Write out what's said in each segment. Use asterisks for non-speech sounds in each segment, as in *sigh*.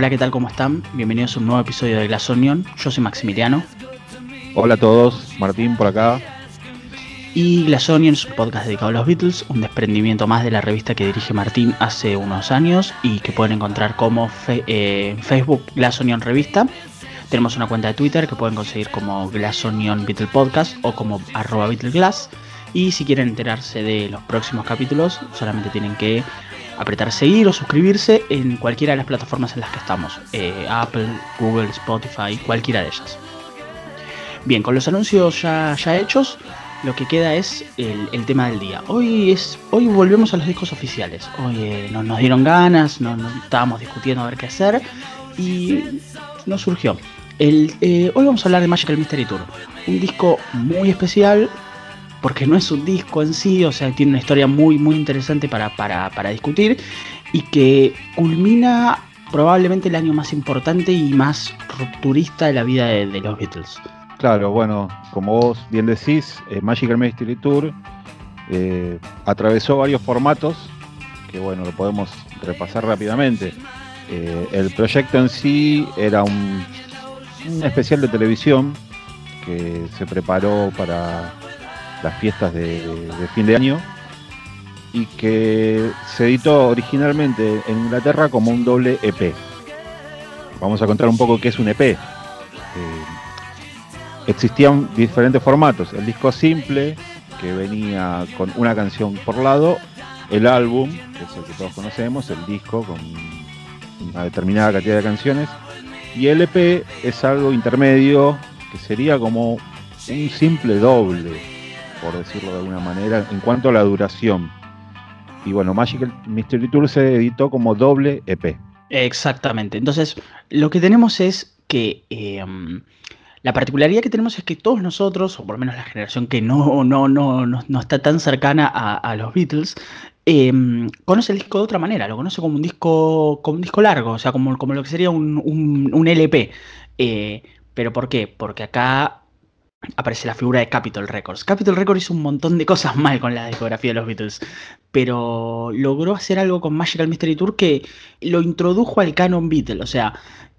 Hola, ¿qué tal? ¿Cómo están? Bienvenidos a un nuevo episodio de Glass Onion. Yo soy Maximiliano. Hola a todos, Martín por acá. Y Glass Onion es un podcast dedicado a los Beatles, un desprendimiento más de la revista que dirige Martín hace unos años y que pueden encontrar como eh, Facebook Glass Onion Revista. Tenemos una cuenta de Twitter que pueden conseguir como Glass Onion Beatle Podcast o como arroba Glass. Y si quieren enterarse de los próximos capítulos, solamente tienen que apretar seguir o suscribirse en cualquiera de las plataformas en las que estamos. Eh, Apple, Google, Spotify, cualquiera de ellas. Bien, con los anuncios ya, ya hechos, lo que queda es el, tema del día. Hoy es hoy volvemos a los discos oficiales. Hoy eh, nos, dieron ganas, no, estábamos discutiendo a ver qué hacer y nos surgió. El, eh, hoy vamos a hablar de Magical Mystery Tour, un disco muy especial porque no es un disco en sí, o sea, tiene una historia muy, muy interesante para, para, discutir y que culmina probablemente el año más importante y más rupturista de la vida de, los Beatles. Claro, bueno, como vos bien decís, eh, Magical Mystery Tour eh, atravesó varios formatos que, bueno, lo podemos repasar rápidamente. Eh, el proyecto en sí era un especial de televisión que se preparó para las fiestas de, fin de año y que se editó originalmente en Inglaterra como un doble EP. Vamos a contar un poco qué es un EP. Eh, existían diferentes formatos. El disco simple, que venía con una canción por lado, el álbum, que es el que todos conocemos, el disco con una determinada cantidad de canciones, y el EP es algo intermedio que sería como un simple doble, por decirlo de alguna manera, en cuanto a la duración. Y bueno, Magical Mystery Tour se editó como doble EP. Exactamente. Entonces, lo que tenemos es que em, la particularidad que tenemos es que todos nosotros, o por lo menos la generación que no, no, no, no, está tan cercana a, los Beatles, em, conoce el disco de otra manera, lo conoce como un disco, como un disco largo, o sea, como, como lo que sería un, un, LP. Eh, ¿Pero por qué? Porque acá aparece la figura de Capitol Records. Capitol Records hizo un montón de cosas mal con la discografía de los Beatles, pero logró hacer algo con Magical Mystery Tour que lo introdujo al canon Beatles. O sea,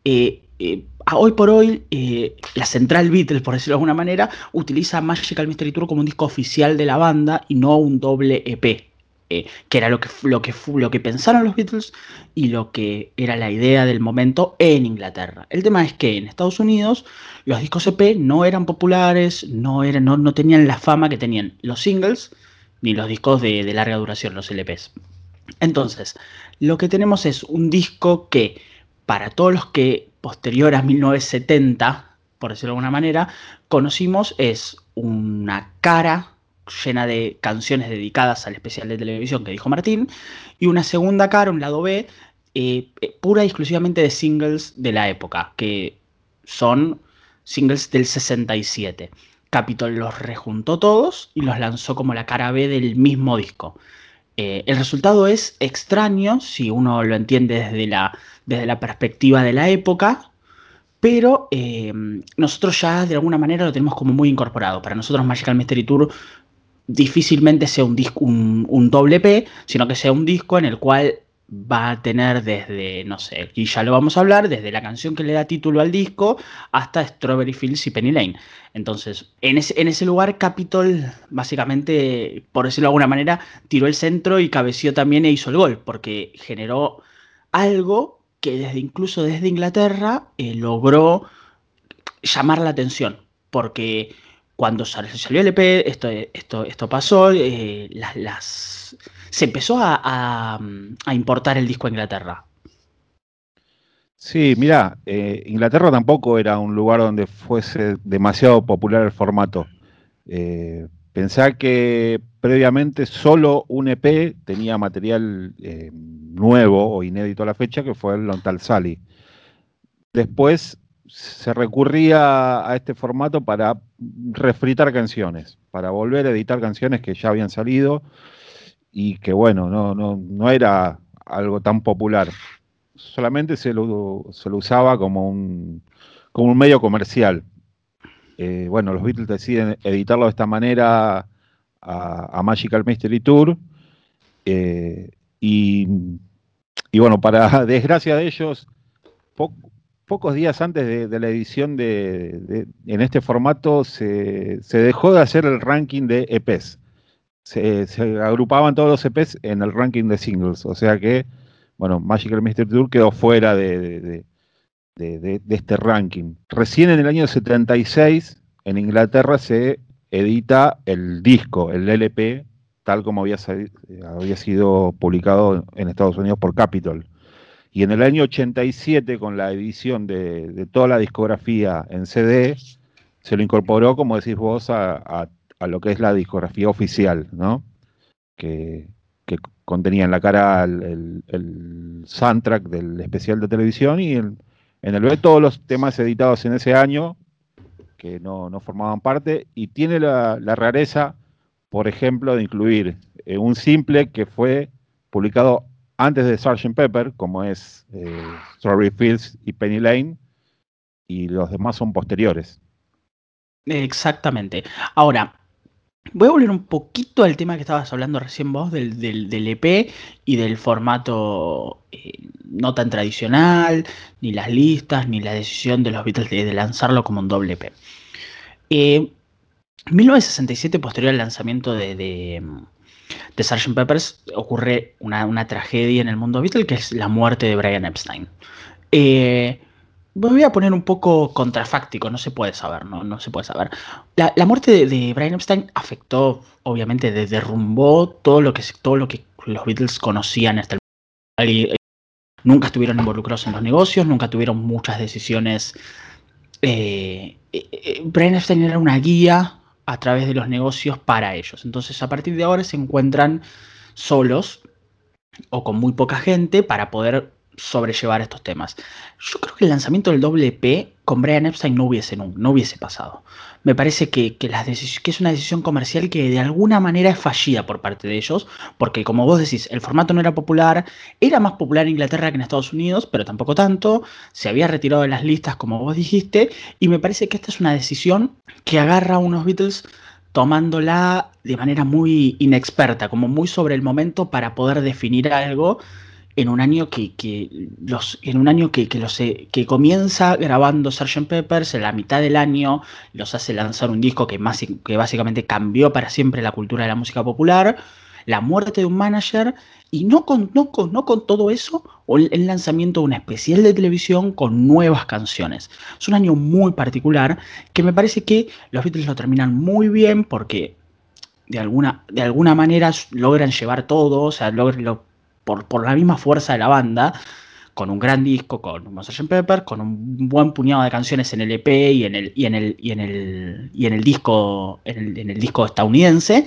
eh, eh, hoy por hoy, eh, la central Beatles, por decirlo de alguna manera, utiliza Magical Mystery Tour como un disco oficial de la banda y no un doble EP. Eh, que era lo que, lo, que, lo que pensaron los Beatles y lo que era la idea del momento en Inglaterra. El tema es que en Estados Unidos los discos EP no eran populares, no, eran, no, tenían la fama que tenían los singles ni los discos de, larga duración, los LPs. Entonces, lo que tenemos es un disco que para todos los que posterior a 1970, por decirlo de alguna manera, conocimos es una cara llena de canciones dedicadas al especial de televisión que dijo Martín, y una segunda cara, un lado B, eh, eh, pura y exclusivamente de singles de la época, que son singles del 67. Capitol los rejuntó todos y los lanzó como la cara B del mismo disco. Eh, el resultado es extraño si uno lo entiende desde la, desde la perspectiva de la época, pero nosotros ya de alguna manera lo tenemos como muy incorporado. Para nosotros Magical Mystery Tour difícilmente sea un, disco, un, doble P, sino que sea un disco en el cual va a tener desde, no sé, y ya lo vamos a hablar, desde la canción que le da título al disco hasta Strawberry Fields y Penny Lane. Entonces, en ese, en ese lugar Capitol, básicamente, por decirlo de alguna manera, tiró el centro y cabeció también e hizo el gol, porque generó algo que desde incluso desde Inglaterra eh, logró llamar la atención, porque cuando salió el EP, esto, esto, esto pasó, eh, se empezó a, importar el disco a Inglaterra. Sí, mira, eh, Inglaterra tampoco era un lugar donde fuese demasiado popular el formato. Eh, pensá que previamente solo un EP tenía material eh, nuevo o inédito a la fecha, que fue el Lontal Sally. Después se recurría a este formato para refritar canciones, para volver a editar canciones que ya habían salido y que bueno, no, no, no era algo tan popular. Solamente se lo, se lo usaba como un, como un medio comercial. Eh, bueno, los Beatles deciden editarlo de esta manera a, Magical Mystery Tour. Eh, y, y bueno, para *laughs* desgracia de ellos, pocos días antes de, la edición de, en este formato se, dejó de hacer el ranking de EPs. Se, agrupaban todos los EPs en el ranking de singles. O sea que, bueno, Magical Mystery Tour quedó fuera de, este ranking. Recién en el año 76, en Inglaterra, se edita el disco, el LP, tal como había, había sido publicado en Estados Unidos por Capitol. Y en el año 87, con la edición de, toda la discografía en CD, se lo incorporó, como decís vos, a, lo que es la discografía oficial, ¿no? Que, contenía en la cara el, soundtrack del especial de televisión y en, el B todos los temas editados en ese año que no, formaban parte y tiene la, rareza, por ejemplo, de incluir eh, un simple que fue publicado antes de Sgt. Pepper, como es eh, Strawberry Fields y Penny Lane, y los demás son posteriores. Exactamente. Ahora, voy a volver un poquito al tema que estabas hablando recién vos, del, del, EP y del formato eh, no tan tradicional, ni las listas, ni la decisión de los Beatles de, lanzarlo como un doble EP. Eh, 1967, posterior al lanzamiento de Sgt. Peppers ocurre una, tragedia en el mundo Beatle, que es la muerte de Brian Epstein. Eh, voy a poner un poco contrafáctico, no se puede saber, no, no se puede saber. La, muerte de, Brian Epstein afectó, obviamente, derrumbó todo lo que, todo lo que los Beatles conocían hasta el eh, Nunca estuvieron involucrados en los negocios, nunca tuvieron muchas decisiones. Eh, Brian Epstein era una guía a través de los negocios para ellos. Entonces a partir de ahora se encuentran solos o con muy poca gente para poder sobrellevar estos temas. Yo creo que el lanzamiento del WP con Brian Epstein no hubiese, no, hubiese pasado. Me parece que, que, que, es una decisión comercial que de alguna manera es fallida por parte de ellos, porque como vos decís, el formato no era popular, era más popular en Inglaterra que en Estados Unidos, pero tampoco tanto, se había retirado de las listas como vos dijiste, y me parece que esta es una decisión que agarra a unos Beatles tomándola de manera muy inexperta, como muy sobre el momento para poder definir algo en un año que, los, en un año que, los, que comienza grabando Sgt. Peppers, en la mitad del año los hace lanzar un disco que, más, que básicamente cambió para siempre la cultura de la música popular, la muerte de un manager, y no con, no con, no con todo eso, el lanzamiento de un especial de televisión con nuevas canciones. Es un año muy particular que me parece que los Beatles lo terminan muy bien porque de alguna, de alguna manera logran llevar todo, o sea, logran, lo, por, la misma fuerza de la banda, con un gran disco, con Sgt. Pepper, con un buen puñado de canciones en el EP y en el, y en el, y en el, y en el disco, en el, disco estadounidense,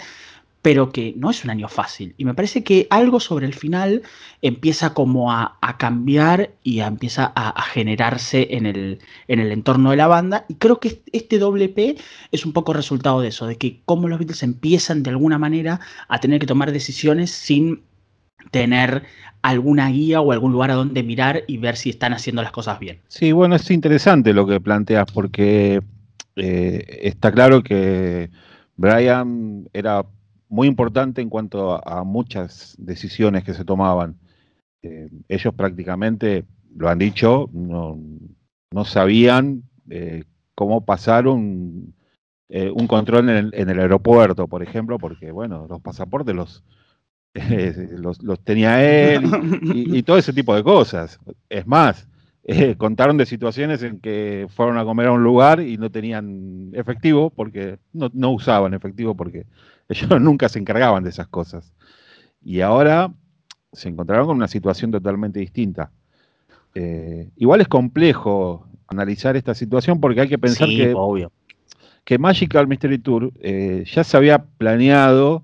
pero que no es un año fácil. Y me parece que algo sobre el final empieza como a, cambiar y empieza a, generarse en el, en el entorno de la banda. Y creo que este doble P es un poco resultado de eso, de que como los Beatles empiezan de alguna manera a tener que tomar decisiones sin tener alguna guía o algún lugar a donde mirar y ver si están haciendo las cosas bien. Sí, bueno, es interesante lo que planteas porque eh, está claro que Brian era muy importante en cuanto a, muchas decisiones que se tomaban. Eh, ellos prácticamente, lo han dicho, no, sabían eh, cómo pasar un, control en el, en el, aeropuerto, por ejemplo, porque, bueno, los pasaportes los, *laughs* los, tenía él y, todo ese tipo de cosas. Es más, eh, contaron de situaciones en que fueron a comer a un lugar y no tenían efectivo porque no, usaban efectivo porque *laughs* ellos nunca se encargaban de esas cosas. Y ahora se encontraron con una situación totalmente distinta. Eh, igual es complejo analizar esta situación porque hay que pensar que, que Magical Mystery Tour eh, ya se había planeado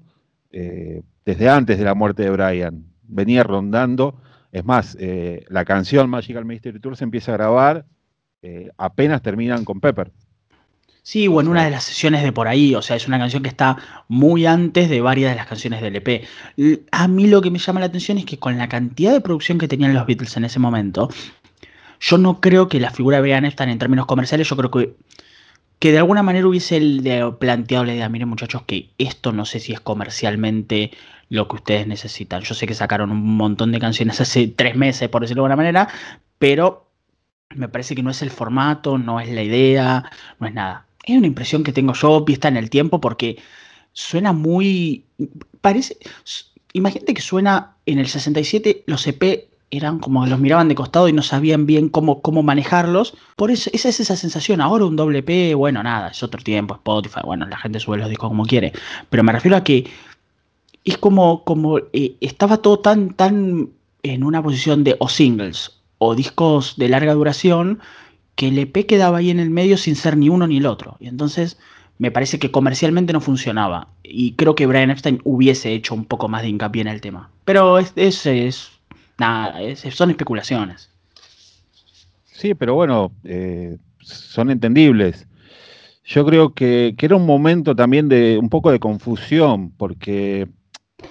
desde antes de la muerte de Brian. Venía rondando. Es más, eh, la canción Magical Mystery Tour se empieza a grabar eh, apenas terminan con Pepper. Sí, o en una de las sesiones de por ahí, o sea, es una canción que está muy antes de varias de las canciones del EP. A mí lo que me llama la atención es que con la cantidad de producción que tenían los Beatles en ese momento, yo no creo que la figura de Brian Epstein en términos comerciales, yo creo que que de alguna manera hubiese planteado la idea, miren muchachos, que esto no sé si es comercialmente lo que ustedes necesitan. Yo sé que sacaron un montón de canciones *laughs* hace tres meses, por decirlo de alguna manera, pero me parece que no es el formato, no es la idea, no es nada. Es una impresión que tengo yo vista en el tiempo porque suena muy... Parece... Imagínate que suena en el 67, los EP eran como los miraban de costado y no sabían bien cómo, cómo manejarlos. Por eso, esa es esa sensación. Ahora un doble P, bueno, nada, es otro tiempo, Spotify, bueno, la gente sube los discos como quiere. Pero me refiero a que es como, como eh, estaba todo tan, tan en una posición de o singles o discos de larga duración que el EP quedaba ahí en el medio sin ser ni uno ni el otro. Y entonces me parece que comercialmente no funcionaba. Y creo que Brian Epstein hubiese hecho un poco más de hincapié en el tema. Pero es, es nada, son especulaciones. Sí, pero bueno, eh, son entendibles. Yo creo que, era un momento también de un poco de confusión, porque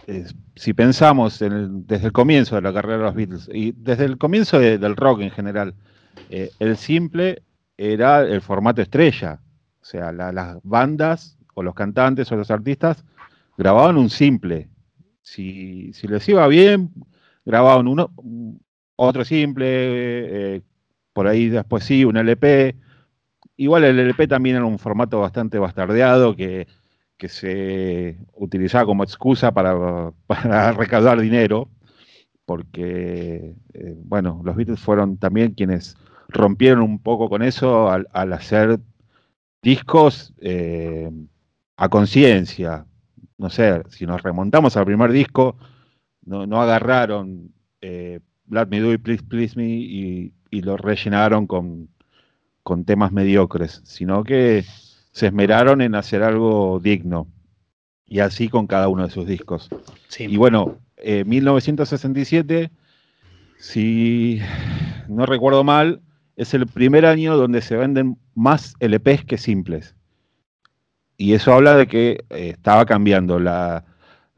eh, si pensamos desde el comienzo de la carrera de los Beatles y desde el comienzo del rock en general, eh, el simple era el formato estrella. O sea, las bandas o los cantantes o los artistas grababan un simple. Si, si les iba bien, grababan uno, otro simple, eh, por ahí después sí, un LP. Igual el LP también era un formato bastante bastardeado que, se utilizaba como excusa *laughs* para, recaudar dinero, porque, eh, bueno, los Beatles fueron también quienes rompieron un poco con eso al, hacer discos eh, a conciencia. No sé, si nos remontamos al primer disco, no, agarraron eh, Me Do y Please Please Me y, lo rellenaron con, temas mediocres, sino que se esmeraron en hacer algo digno. Y así con cada uno de sus discos. Y bueno, 1967, eh, si no recuerdo mal, es el primer año donde se venden más LPs que simples. Y eso habla de que eh, estaba cambiando la,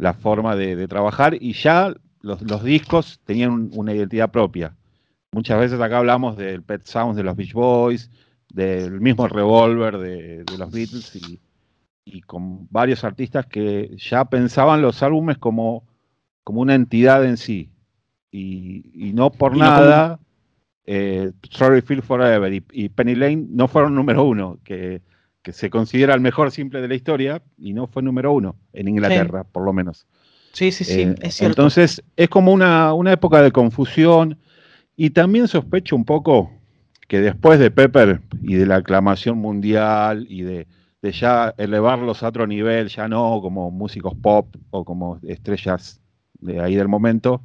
la forma de, trabajar y ya los, discos tenían una identidad propia. Muchas veces acá hablamos del Pet Sounds de los Beach Boys, del mismo Revolver de, los Beatles y, con varios artistas que ya pensaban los álbumes como, como una entidad en sí. Y, no por nada, eh, Sorry Feel Forever y, Penny Lane no fueron número uno, que que se considera el mejor simple de la historia y no fue número uno en Inglaterra, por lo menos. Sí, sí, sí, eh, es cierto. Entonces es como una, época de confusión y también sospecho un poco que después de Pepper y de la aclamación mundial y de, ya elevarlos a otro nivel, ya no como músicos pop o como estrellas de ahí del momento,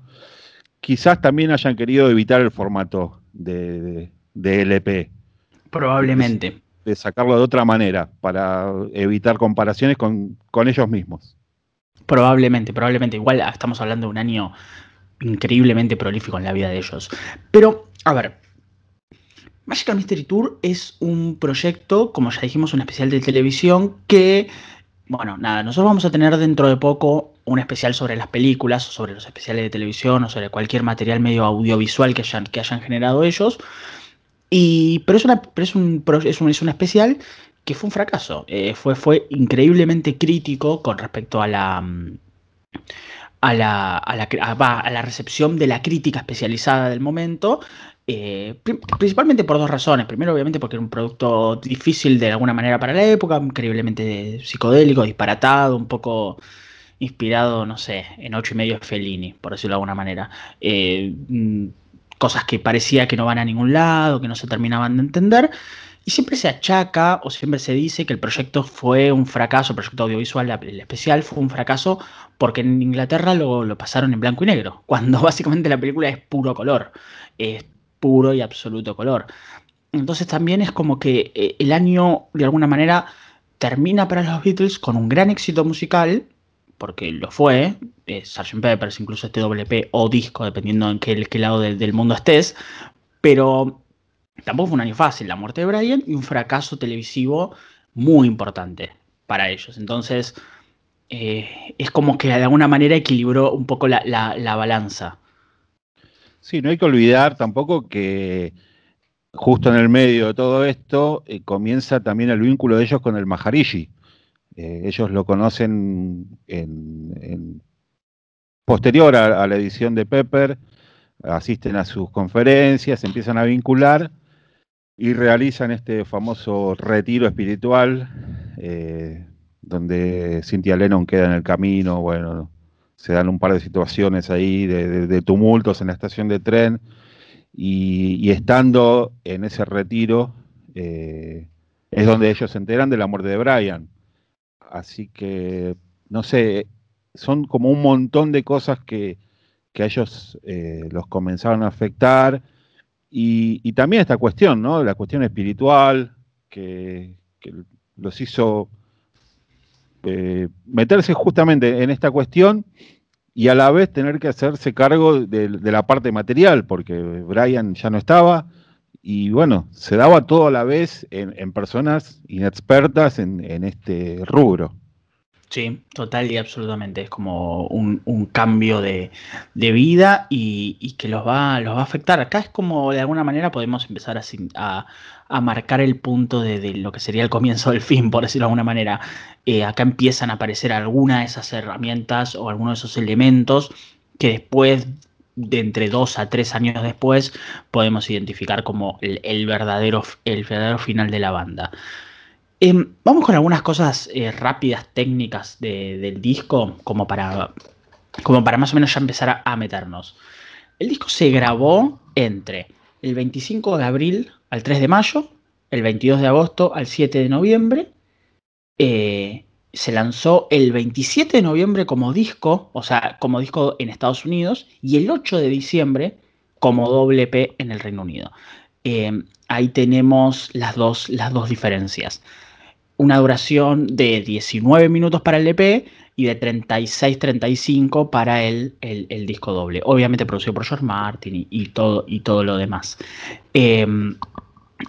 quizás también hayan querido evitar el formato de, de LP. Probablemente de sacarlo de otra manera para evitar comparaciones con, ellos mismos. Probablemente, probablemente. Igual estamos hablando de un año increíblemente prolífico en la vida de ellos. Pero, a ver, Magical Mystery Tour es un proyecto, como ya dijimos, un especial de televisión que, bueno, nada, nosotros vamos a tener dentro de poco un especial sobre las películas, o sobre los especiales de televisión, o sobre cualquier material medio audiovisual que hayan, que hayan generado ellos. Y, pero es, una, es, un, es, un, es un especial que fue un fracaso. Eh, fue, fue increíblemente crítico con respecto a la, mm, a la, a la, a la recepción de la crítica especializada del momento. Eh, principalmente por dos razones. Primero, obviamente, porque era un producto difícil de alguna manera para la época, increíblemente psicodélico, disparatado, un poco inspirado, no sé, en ocho y medio Fellini, por decirlo de alguna manera. Eh, mm, cosas que parecía que no van a ningún lado, que no se terminaban de entender. Y siempre se achaca o siempre se dice que el proyecto fue un fracaso, el proyecto audiovisual, el especial fue un fracaso porque en Inglaterra lo, lo pasaron en blanco y negro, *laughs* cuando básicamente la película es puro color, es puro y absoluto color. Entonces también es como que eh, el año de alguna manera termina para los Beatles con un gran éxito musical, porque lo fue, eh, Sgt. Peppers, incluso este WP o disco, dependiendo en qué, lado del, mundo estés, pero tampoco fue un año fácil, la muerte de Brian y un fracaso televisivo muy importante para ellos. Entonces, eh, es como que de alguna manera equilibró un poco la, balanza. Sí, no hay que olvidar tampoco que justo en el medio de todo esto eh, comienza también el vínculo de ellos con el Maharishi. Eh, ellos lo conocen en, posterior a, la edición de Pepper, asisten a sus conferencias, empiezan a vincular y realizan este famoso retiro espiritual, eh, donde Cynthia Lennon queda en el camino, bueno, se dan un par de situaciones ahí de, tumultos en la estación de tren, y, estando en ese retiro, eh, es donde ellos se enteran de la muerte de Brian. Así que, no sé, son como un montón de cosas que, a ellos eh, los comenzaron a afectar y, también esta cuestión, ¿no? La cuestión espiritual que, los hizo eh, meterse justamente en esta cuestión y a la vez tener que hacerse cargo de, la parte material, porque Brian ya no estaba y bueno, se daba todo a la vez en, personas inexpertas en este rubro. Sí, total y absolutamente. Es como un, cambio de, vida y, que los va, los va a afectar. Acá es como de alguna manera podemos empezar a, a, marcar el punto de, lo que sería el comienzo del fin, por decirlo de alguna manera. Eh, acá empiezan a aparecer algunas de esas herramientas o algunos de esos elementos que después de entre dos a tres años después podemos identificar como el, verdadero, el verdadero final de la banda. Em, vamos con algunas cosas eh, rápidas, técnicas del disco, como para, como para más o menos ya empezar a, meternos. El disco se grabó entre el 25 de abril al 3 de mayo, el 22 de agosto al 7 de noviembre. Eh, se lanzó el 27 de noviembre como disco, o sea, como disco en Estados Unidos, y el 8 de diciembre como doble P en el Reino Unido. Em, ahí tenemos las dos, las dos diferencias una duración de 19 minutos para el EP y de 36-35 para el, el, disco doble. Obviamente producido por George Martin y, todo, y todo lo demás. Em,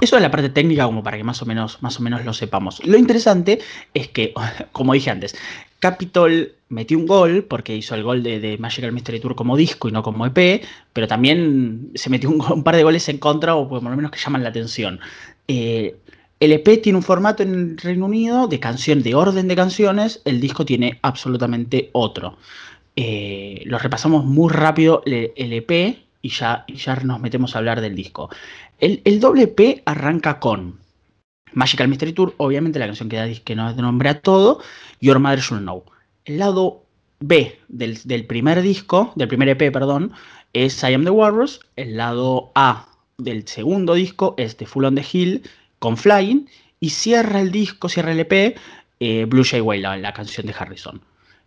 eso es la parte técnica, como para que más o, menos, más o menos lo sepamos. Lo interesante es que, *laughs* como dije antes, Capitol metió un gol porque hizo el gol de, Magical Mystery Tour como disco y no como EP, pero también se metió *laughs* un, par de goles en contra o por lo menos que llaman la atención. Eh, el EP tiene un formato en el Reino Unido de canción, de orden de canciones, el disco tiene absolutamente otro. Eh, lo repasamos muy rápido el EP y ya, ya nos metemos a hablar del disco. El, doble EP arranca con Magical Mystery Tour, obviamente la canción que, da, que nos nombra todo, Your Mother Should Know. El lado B del, primer disco, del primer EP, perdón, es I Am the Walrus. El lado A del segundo disco es The Full on the Hill con Flying y cierra el disco, cierra el EP, eh, Blue Jay Way, la, canción de Harrison.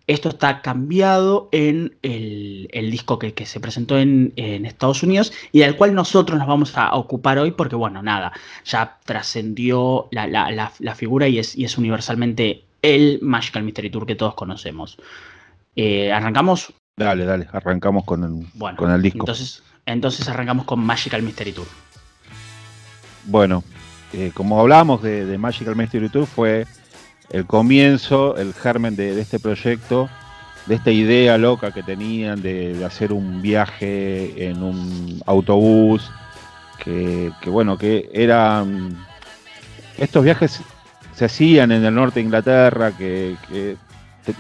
Esto está cambiado en el, disco que, se presentó en, Estados Unidos y del cual nosotros nos vamos a ocupar hoy porque, bueno, nada, ya trascendió la, figura y es, y es, universalmente el Magical Mystery Tour que todos conocemos. Eh, ¿Arrancamos? Dale, dale, arrancamos con el, con el disco. Entonces, entonces arrancamos con Magical Mystery Tour. Bueno, eh, como hablábamos de, Magical Mystery Tour, fue el comienzo, el germen de, este proyecto, de esta idea loca que tenían de, hacer un viaje en un autobús, que, bueno, que eran... Estos viajes se hacían en el norte de Inglaterra, que,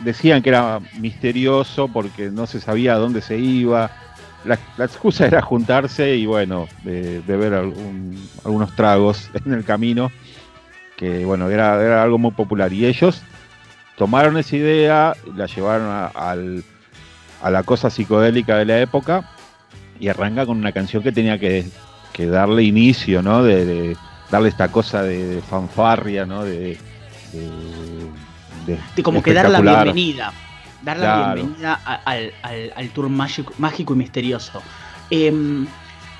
decían que era misterioso porque no se sabía a dónde se iba, la, excusa era juntarse y bueno, beber algunos tragos en el camino, que bueno, era, algo muy popular. Y ellos tomaron esa idea, la llevaron a, la cosa psicodélica de la época y arranca con una canción que tenía que, darle inicio, ¿no? De, darle esta cosa de, fanfarria, ¿no? De, de, como que dar la bienvenida dar la bienvenida al, tour mágico, mágico y misterioso. Em,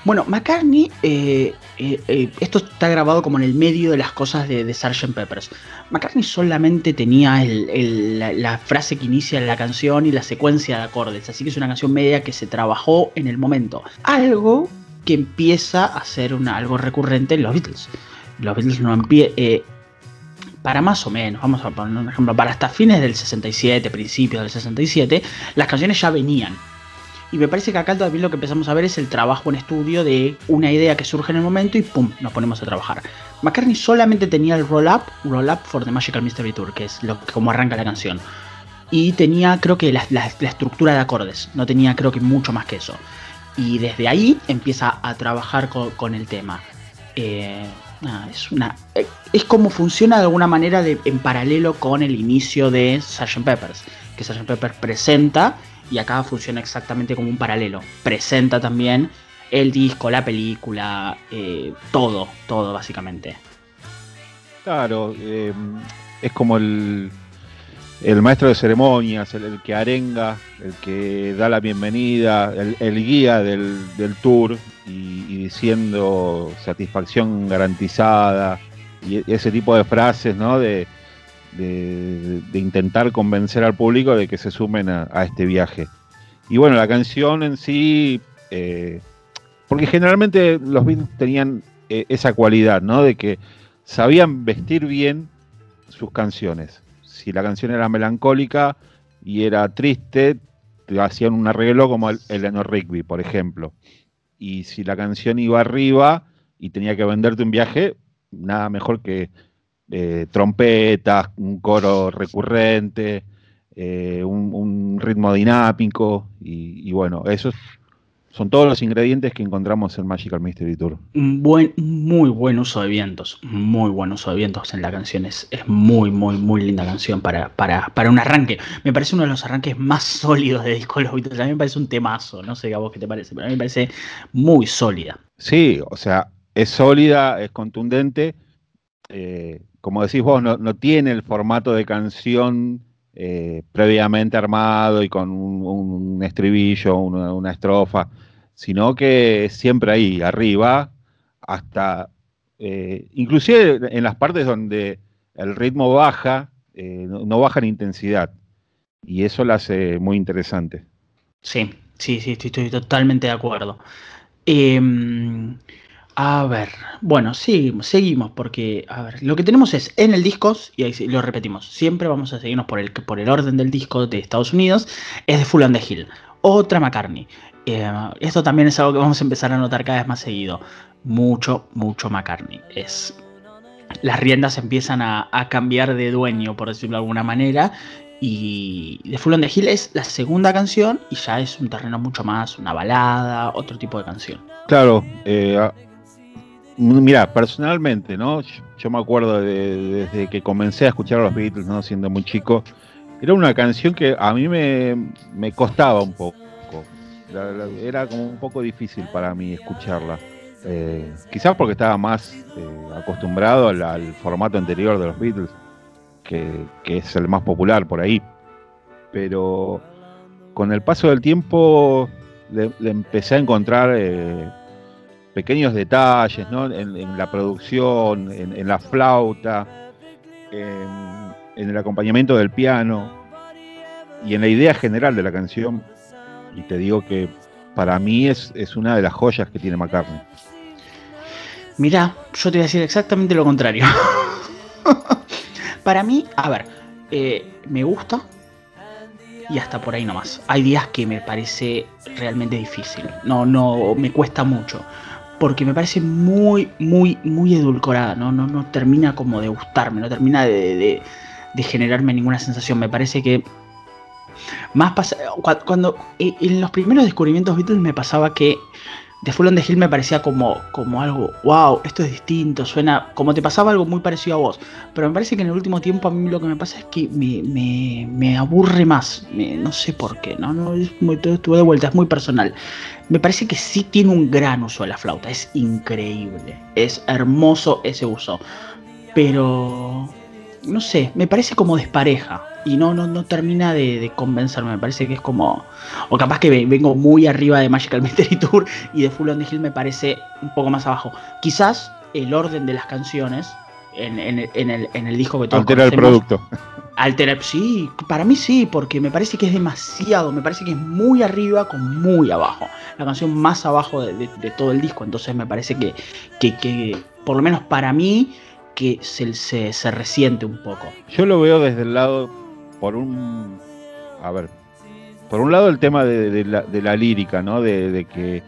bueno, McCartney, eh, eh, eh, esto está grabado como en el medio de las cosas de, de Sgt. Peppers. McCartney solamente tenía la, frase que inicia la canción y la secuencia de acordes, así que es una canción media que se trabajó en el momento. Algo que empieza a ser algo recurrente en los Beatles. Los Beatles no empiezan para más o menos, vamos a poner un ejemplo, para hasta fines del 67, principios del 67, las canciones ya venían. Y me parece que acá también lo que empezamos a ver es el trabajo en estudio de una idea que surge en el momento y pum, nos ponemos a trabajar. McCartney solamente tenía el roll up, roll up for the Magical Mystery Tour, que es lo, como arranca la canción. Y tenía creo que la, estructura de acordes, no tenía creo que mucho más que eso. Y desde ahí empieza a trabajar con, el tema. Eh, es una. Eh, es como funciona de alguna manera en paralelo con el inicio de Sgt. Peppers. Que Sgt. Peppers presenta y acá funciona exactamente como un paralelo. Presenta también el disco, la película, eh, todo, todo básicamente. Claro, eh, es como el, el maestro de ceremonias, el, que arenga, el que da la bienvenida, el, guía del, tour y, diciendo satisfacción garantizada y ese tipo de frases, ¿no? De, de, intentar convencer al público de que se sumen a, este viaje. Y bueno, la canción en sí, eh, porque generalmente los Beatles tenían eh, esa cualidad, ¿no? De que sabían vestir bien sus canciones. Si la canción era melancólica y era triste, hacían un arreglo como el Eleanor Rigby, por ejemplo. Y si la canción iba arriba y tenía que venderte un viaje, nada mejor que eh, trompetas, un coro recurrente, eh, un, ritmo dinámico y, y, bueno, esos son todos los ingredientes que encontramos en Magical Mystery Tour. Buen, muy buen uso de vientos, muy buen uso de vientos en la canción. Es, muy, muy, muy linda canción para, para, para, un arranque. Me parece uno de los arranques más sólidos de Disco los Beatles. A mí me parece un temazo, no sé a vos qué te parece, pero a mí me parece muy sólida. Sí, o sea, es sólida, es contundente. Eh, como decís vos, no, tiene el formato de canción eh, previamente armado y con un, estribillo, una, estrofa, sino que siempre ahí, arriba, hasta, eh, inclusive en las partes donde el ritmo baja, eh, no, baja en intensidad, y eso lo hace muy interesante. Sí, sí, sí, estoy, totalmente de acuerdo. Em, a ver, bueno, seguimos, seguimos, porque, a ver, lo que tenemos es en el disco, y ahí lo repetimos, siempre vamos a seguirnos por el, por el orden del disco de Estados Unidos, es de Full and the Hill, otra McCartney. Eh, esto también es algo que vamos a empezar a notar cada vez más seguido. Mucho, mucho McCartney. Es, las riendas empiezan a, a cambiar de dueño, por decirlo de alguna manera, y The Full on the Hill es la segunda canción y ya es un terreno mucho más, una balada, otro tipo de canción. Claro, eh, Mira, personalmente, ¿no? Yo, me acuerdo desde que comencé a escuchar a los Beatles, ¿no? Siendo muy chico, era una canción que a mí me, costaba un poco. era como un poco difícil para mí escucharla. Eh, quizás porque estaba más eh, acostumbrado al, formato anterior de los Beatles, que, es el más popular por ahí. Pero con el paso del tiempo le, empecé a encontrar eh, pequeños detalles, ¿no? En, la producción, en, la flauta, en, el acompañamiento del piano y en la idea general de la canción. Y te digo que para mí es, es una de las joyas que tiene McCartney. Mira, yo te voy a decir exactamente lo contrario. *laughs* para mí, a ver, eh, me gusta, y hasta por ahí nomás. Hay días que me parece realmente difícil. No, no, me cuesta mucho porque me parece muy, muy, muy edulcorada, ¿no? No, no termina como de gustarme, no termina de, generarme ninguna sensación. Me parece que más pasa, cuando eh, en los primeros descubrimientos Beatles me pasaba que The Full on the Hill me parecía como, como algo, wow, esto es distinto, suena como te pasaba algo muy parecido a vos. Pero me parece que en el último tiempo a mí lo que me pasa es que me, aburre más, no sé por qué, ¿no? no es muy, estuve de vuelta, es muy personal. Me parece que sí tiene un gran uso de la flauta, es increíble, es hermoso ese uso. Pero, no sé, me parece como despareja y no, no, no termina de, convencerme. Me parece que es como. O capaz que vengo muy arriba de Magical *laughs* Mystery Tour y de Full on the Hill me parece un poco más abajo. Quizás el orden de las canciones en, el, en el, disco que todos Altera el producto. Altera, sí, para mí sí, porque me parece que es demasiado, me parece que es muy arriba con muy abajo. La canción más abajo de, todo el disco, entonces me parece que, que, que por lo menos para mí, que se, se, se resiente un poco. Yo lo veo desde el lado por un. A ver. Por un lado, el tema de, la, lírica, ¿no? De, que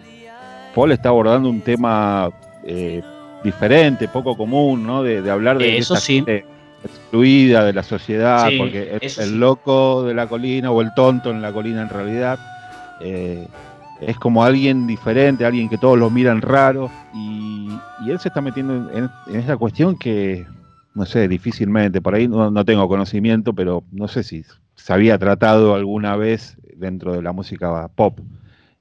Paul está abordando un tema eh, diferente, poco común, ¿no? De, hablar de. Eso sí. excluida de la sociedad, porque el, el, loco de la colina o el tonto en la colina en realidad eh, es como alguien diferente, alguien que todos lo miran raro y él se está metiendo en, esta cuestión que, no sé, difícilmente, por ahí no, tengo conocimiento, pero no sé si se había tratado alguna vez dentro de la música pop.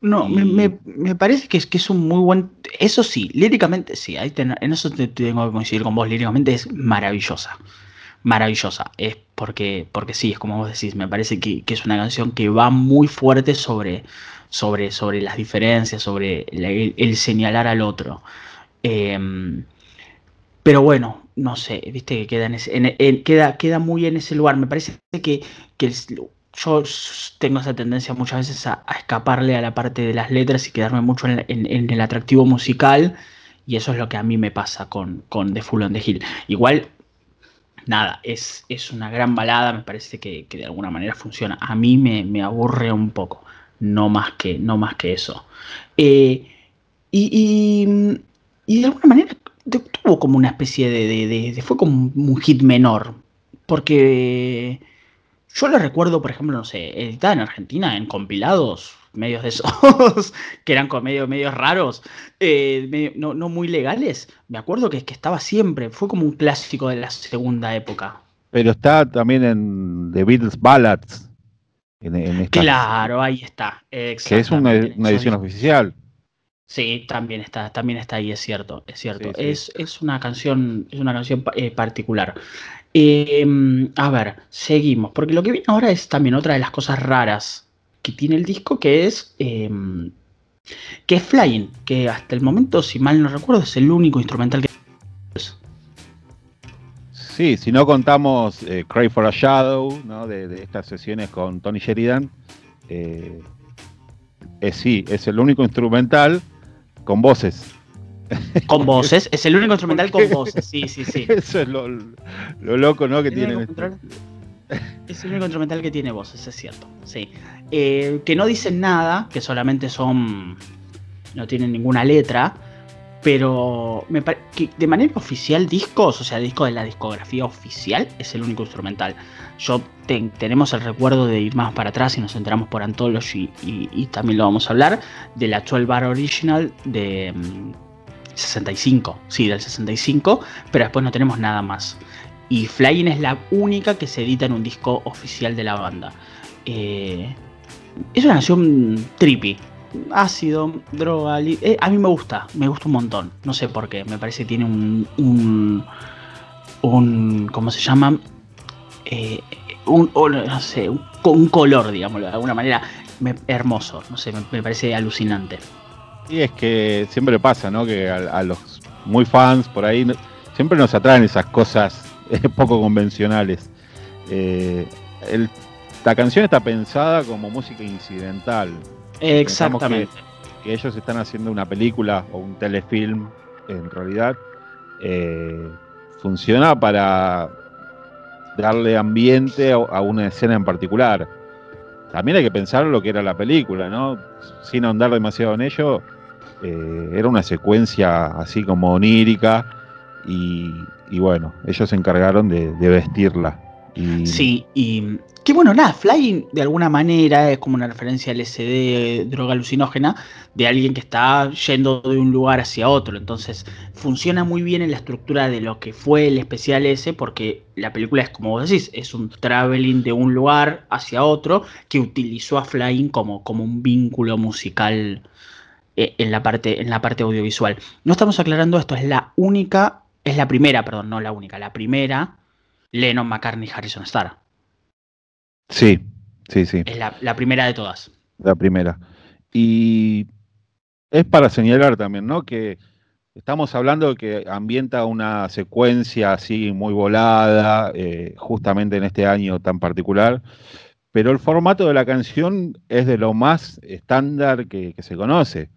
No, me, parece que es, que es un muy buen. Eso sí, líricamente sí, ahí en eso te, tengo que coincidir con vos. Líricamente es maravillosa. Maravillosa. Es porque, porque sí, es como vos decís, me parece que, es una canción que va muy fuerte sobre, sobre, sobre las diferencias, sobre el, señalar al otro. Em, pero bueno, no sé, viste que queda, en ese, queda, queda muy en ese lugar. Me parece que, que yo tengo esa tendencia muchas veces a, escaparle a la parte de las letras y quedarme mucho en, el atractivo musical. Y eso es lo que a mí me pasa con, con The Full on the Hill. Igual, nada, es, es una gran balada, me parece que, de alguna manera funciona. A mí me, aburre un poco, no más que, no más que eso. Eh, y, y, de alguna manera tuvo como una especie de, de, fue como un hit menor. Porque yo lo recuerdo, por ejemplo, no sé, editada en Argentina, en compilados, medios de esos, *laughs* que eran con medios, medios raros, eh, no, muy legales. Me acuerdo que, que estaba siempre, fue como un clásico de la segunda época. Pero está también en The Beatles Ballads. En, claro, ahí está. Que es una, edición oficial. Sí, también está, también está ahí, es cierto, es cierto. Es, es, una canción, es una canción eh, particular. Em, a ver, seguimos, porque lo que viene ahora es también otra de las cosas raras que tiene el disco, que es em, que es Flying, que hasta el momento, si mal no recuerdo, es el único instrumental que Sí, si no contamos eh, Cry for a Shadow, ¿no? de, estas sesiones con Tony Sheridan, eh, sí, es el único instrumental con voces. Con *laughs* voces, es el único instrumental con voces, sí, sí, sí. Eso es lo, loco, ¿no? Que tiene. Es el único instrumental que tiene voces, es cierto, sí. Eh, que no dicen nada, que solamente son. no tienen ninguna letra, pero me que de manera oficial, discos, o sea, disco de la discografía oficial, es el único instrumental. Yo tenemos el recuerdo de ir más para atrás y nos enteramos por Anthology y, también lo vamos a hablar, de la 12 Bar Original de mm, 65, sí, del 65, pero después no tenemos nada más. Y Flying es la única que se edita en un disco oficial de la banda. Es una canción trippy, ácido, droga. Eh, a mí me gusta, me gusta un montón. No sé por qué, me parece que tiene un. un, un ¿Cómo se llama? Eh, un, no sé, un, color, digámoslo de alguna manera, hermoso. No sé, me parece alucinante. Y es que siempre pasa, ¿no? Que a, los muy fans por ahí siempre nos atraen esas cosas *laughs* eh, poco convencionales. Eh, la canción está pensada como música incidental. Exactamente. Que, ellos están haciendo una película o un telefilm, en realidad, eh, funciona para darle ambiente a una escena en particular también hay que pensar lo que era la película, ¿no? Sin ahondar demasiado en ello, eh, era una secuencia así como onírica y, bueno, ellos se encargaron de, vestirla. Sí, y que bueno, nada, Flying de alguna manera es como una referencia al SD, droga alucinógena, de alguien que está yendo de un lugar hacia otro. Entonces funciona muy bien en la estructura de lo que fue el especial ese, porque la película es como vos decís, es un traveling de un lugar hacia otro que utilizó a Flying como, como un vínculo musical eh, en la, parte, en la parte audiovisual. No estamos aclarando esto, es la única, es la primera, perdón, no la única, la primera Lennon, McCartney, Harrison Starr. Sí, sí, sí. Es la, primera de todas. La primera. Y es para señalar también, ¿no? Que estamos hablando de que ambienta una secuencia así muy volada, eh, justamente en este año tan particular, pero el formato de la canción es de lo más estándar que, se conoce.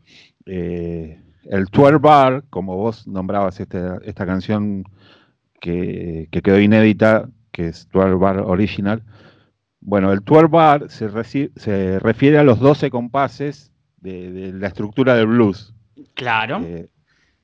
Eh, el 12 bar, como vos nombrabas este, esta canción que, que, quedó inédita, que es 12 bar original, bueno, el 12 bar se, se refiere a los 12 compases de, la estructura del blues. Claro. Eh,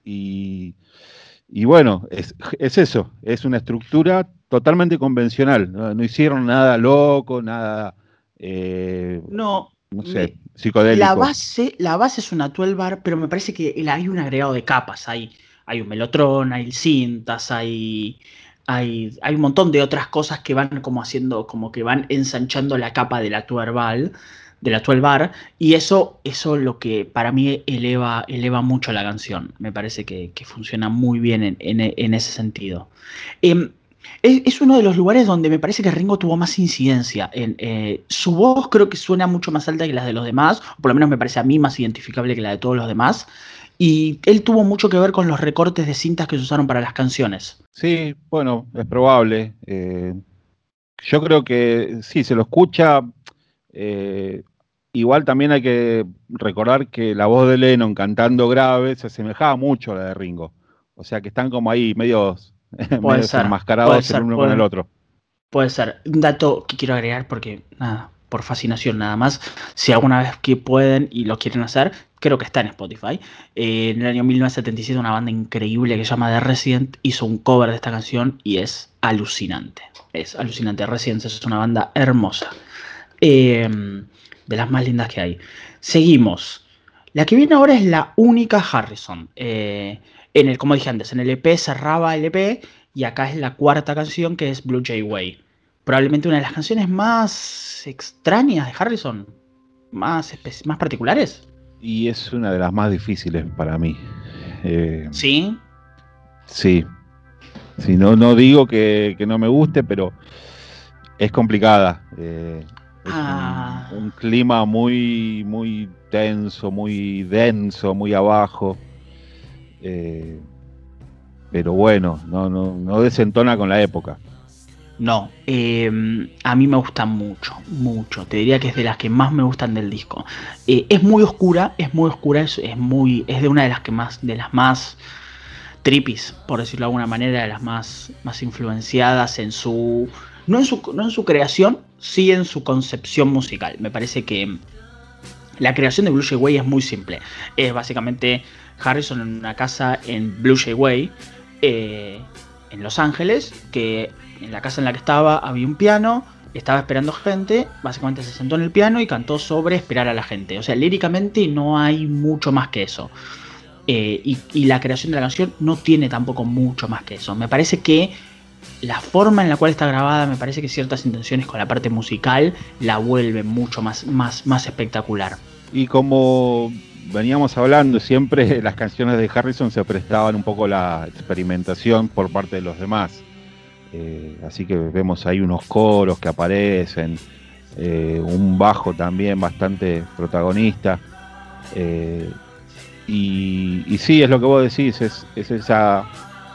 y, bueno, es, eso, es una estructura totalmente convencional. No, hicieron nada loco, nada. Eh, no. No sé, psicodélico. La base, la base es una 12 bar, pero me parece que hay un agregado de capas ahí. Hay un melotron, hay cintas, hay, hay, hay, un montón de otras cosas que van como haciendo, como que van ensanchando la capa del actual bar, del actual bar, y eso, eso lo que para mí eleva, eleva mucho la canción. Me parece que, funciona muy bien en, ese sentido. Em, es, uno de los lugares donde me parece que Ringo tuvo más incidencia. En, eh, su voz creo que suena mucho más alta que las de los demás, o por lo menos me parece a mí más identificable que la de todos los demás. Y él tuvo mucho que ver con los recortes de cintas que se usaron para las canciones. Sí, bueno, es probable. Eh, yo creo que sí, se lo escucha. Eh, igual también hay que recordar que la voz de Lennon cantando grave se asemejaba mucho a la de Ringo. O sea que están como ahí medios *laughs* Puede ser. Enmascarados el uno con el otro. Puede ser. Un dato que quiero agregar porque, nada, por fascinación nada más, si alguna vez que pueden y lo quieren hacer, creo que está en Spotify. Eh, en el año 1977 una banda increíble que se llama The Resident hizo un cover de esta canción y es alucinante. Es alucinante. Resident es una banda hermosa. Em, de las más lindas que hay. Seguimos. La que viene ahora es la única Harrison. Eh, en el, como dije antes, en el EP cerraba el EP y acá es la cuarta canción que es Blue Jay Way. Probablemente una de las canciones más extrañas de Harrison, más, más particulares. Y es una de las más difíciles para mí. Eh, ¿Sí? Sí. Sí, no, no digo que, no me guste, pero es complicada. Eh, es ah. un, clima muy, muy tenso, muy denso, muy abajo. Eh, pero bueno, no, no, no, desentona con la época. No, em, a mí me gusta mucho, mucho. Te diría que es de las que más me gustan del disco. Eh, es muy oscura, es muy oscura, es, muy, es de una de las que más, de las más tripis, por decirlo de alguna manera, de las más, más influenciadas en su, no en su, no en su creación, sí en su concepción musical. Me parece que la creación de Blue Jay Way es muy simple. Es básicamente Harrison en una casa en Blue Jay Way, eh, en Los Ángeles, que en la casa en la que estaba había un piano, estaba esperando gente, básicamente se sentó en el piano y cantó sobre esperar a la gente. O sea, líricamente no hay mucho más que eso. Eh, y, la creación de la canción no tiene tampoco mucho más que eso. Me parece que la forma en la cual está grabada, me parece que ciertas intenciones con la parte musical la vuelven mucho más, más, más espectacular. Y como veníamos hablando, siempre *laughs* las canciones de Harrison se prestaban un poco la experimentación por parte de los demás. Eh, así que vemos ahí unos coros que aparecen, eh, un bajo también bastante protagonista. Eh, y, sí, es lo que vos decís, es, es esa,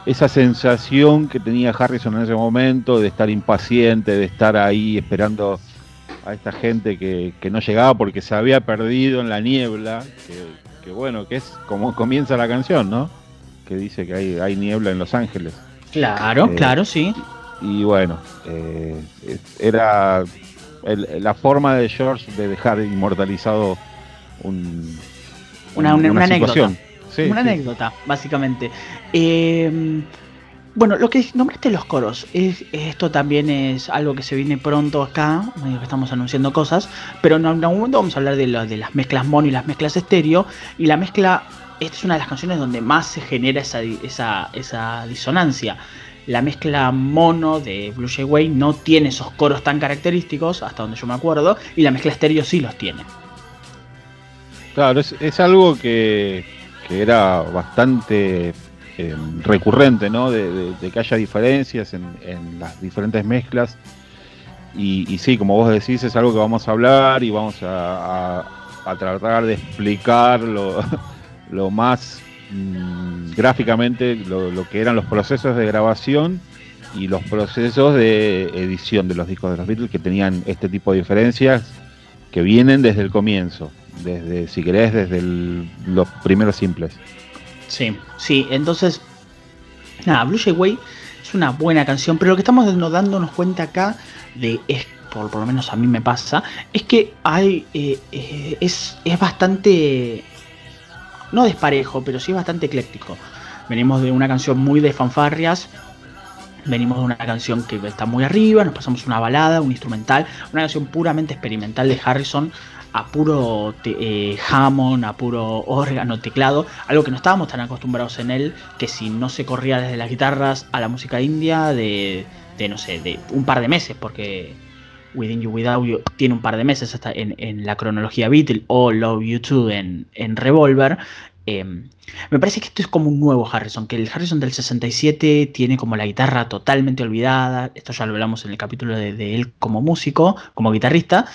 esa sensación que tenía Harrison en ese momento de estar impaciente, de estar ahí esperando a esta gente que, no llegaba porque se había perdido en la niebla, que, bueno, que es como comienza la canción, ¿no? Que dice que hay niebla en Los Ángeles. Claro, eh, claro, sí. Y, bueno, eh, era la forma de George de dejar inmortalizado un, una, una, anécdota. una anécdota, básicamente. Eh, bueno, lo que nombraste los coros, esto también es algo que se viene pronto acá, que estamos anunciando cosas, pero en algún momento vamos a hablar de, de las mezclas mono y las mezclas estéreo, y la mezcla, esta es una de las canciones donde más se genera esa, esa, disonancia. La mezcla mono de Blue Jay Way no tiene esos coros tan característicos, hasta donde yo me acuerdo, y la mezcla estéreo sí los tiene. Claro, es, algo que, que era bastante eh, recurrente, ¿no? De, que haya diferencias en, las diferentes mezclas. Y, sí, como vos decís, es algo que vamos a hablar y vamos a, tratar de explicar *laughs* lo, más mm, gráficamente lo, que eran los procesos de grabación y los procesos de edición de los discos de los Beatles que tenían este tipo de diferencias que vienen desde el comienzo, desde, si querés, desde los primeros simples. Sí, sí, entonces, nada, Blue Jay Way es una buena canción, pero lo que estamos dándonos cuenta acá de es por, lo menos a mí me pasa, es que hay eh, eh, es, es bastante no desparejo, pero sí bastante ecléctico. Venimos de una canción muy de fanfarrias, venimos de una canción que está muy arriba, nos pasamos una balada, un instrumental, una canción puramente experimental de Harrison a puro eh, Hammond, a puro órgano, teclado, algo que no estábamos tan acostumbrados en él, que si no se corría desde las guitarras a la música india de, no sé, de un par de meses, porque Within You Without You tiene un par de meses hasta en, la cronología Beatle o Love You Too en, en Revolver. Em, me parece que esto es como un nuevo Harrison, que el Harrison del 67 tiene como la guitarra totalmente olvidada, esto ya lo hablamos en el capítulo de, él como músico, como guitarrista,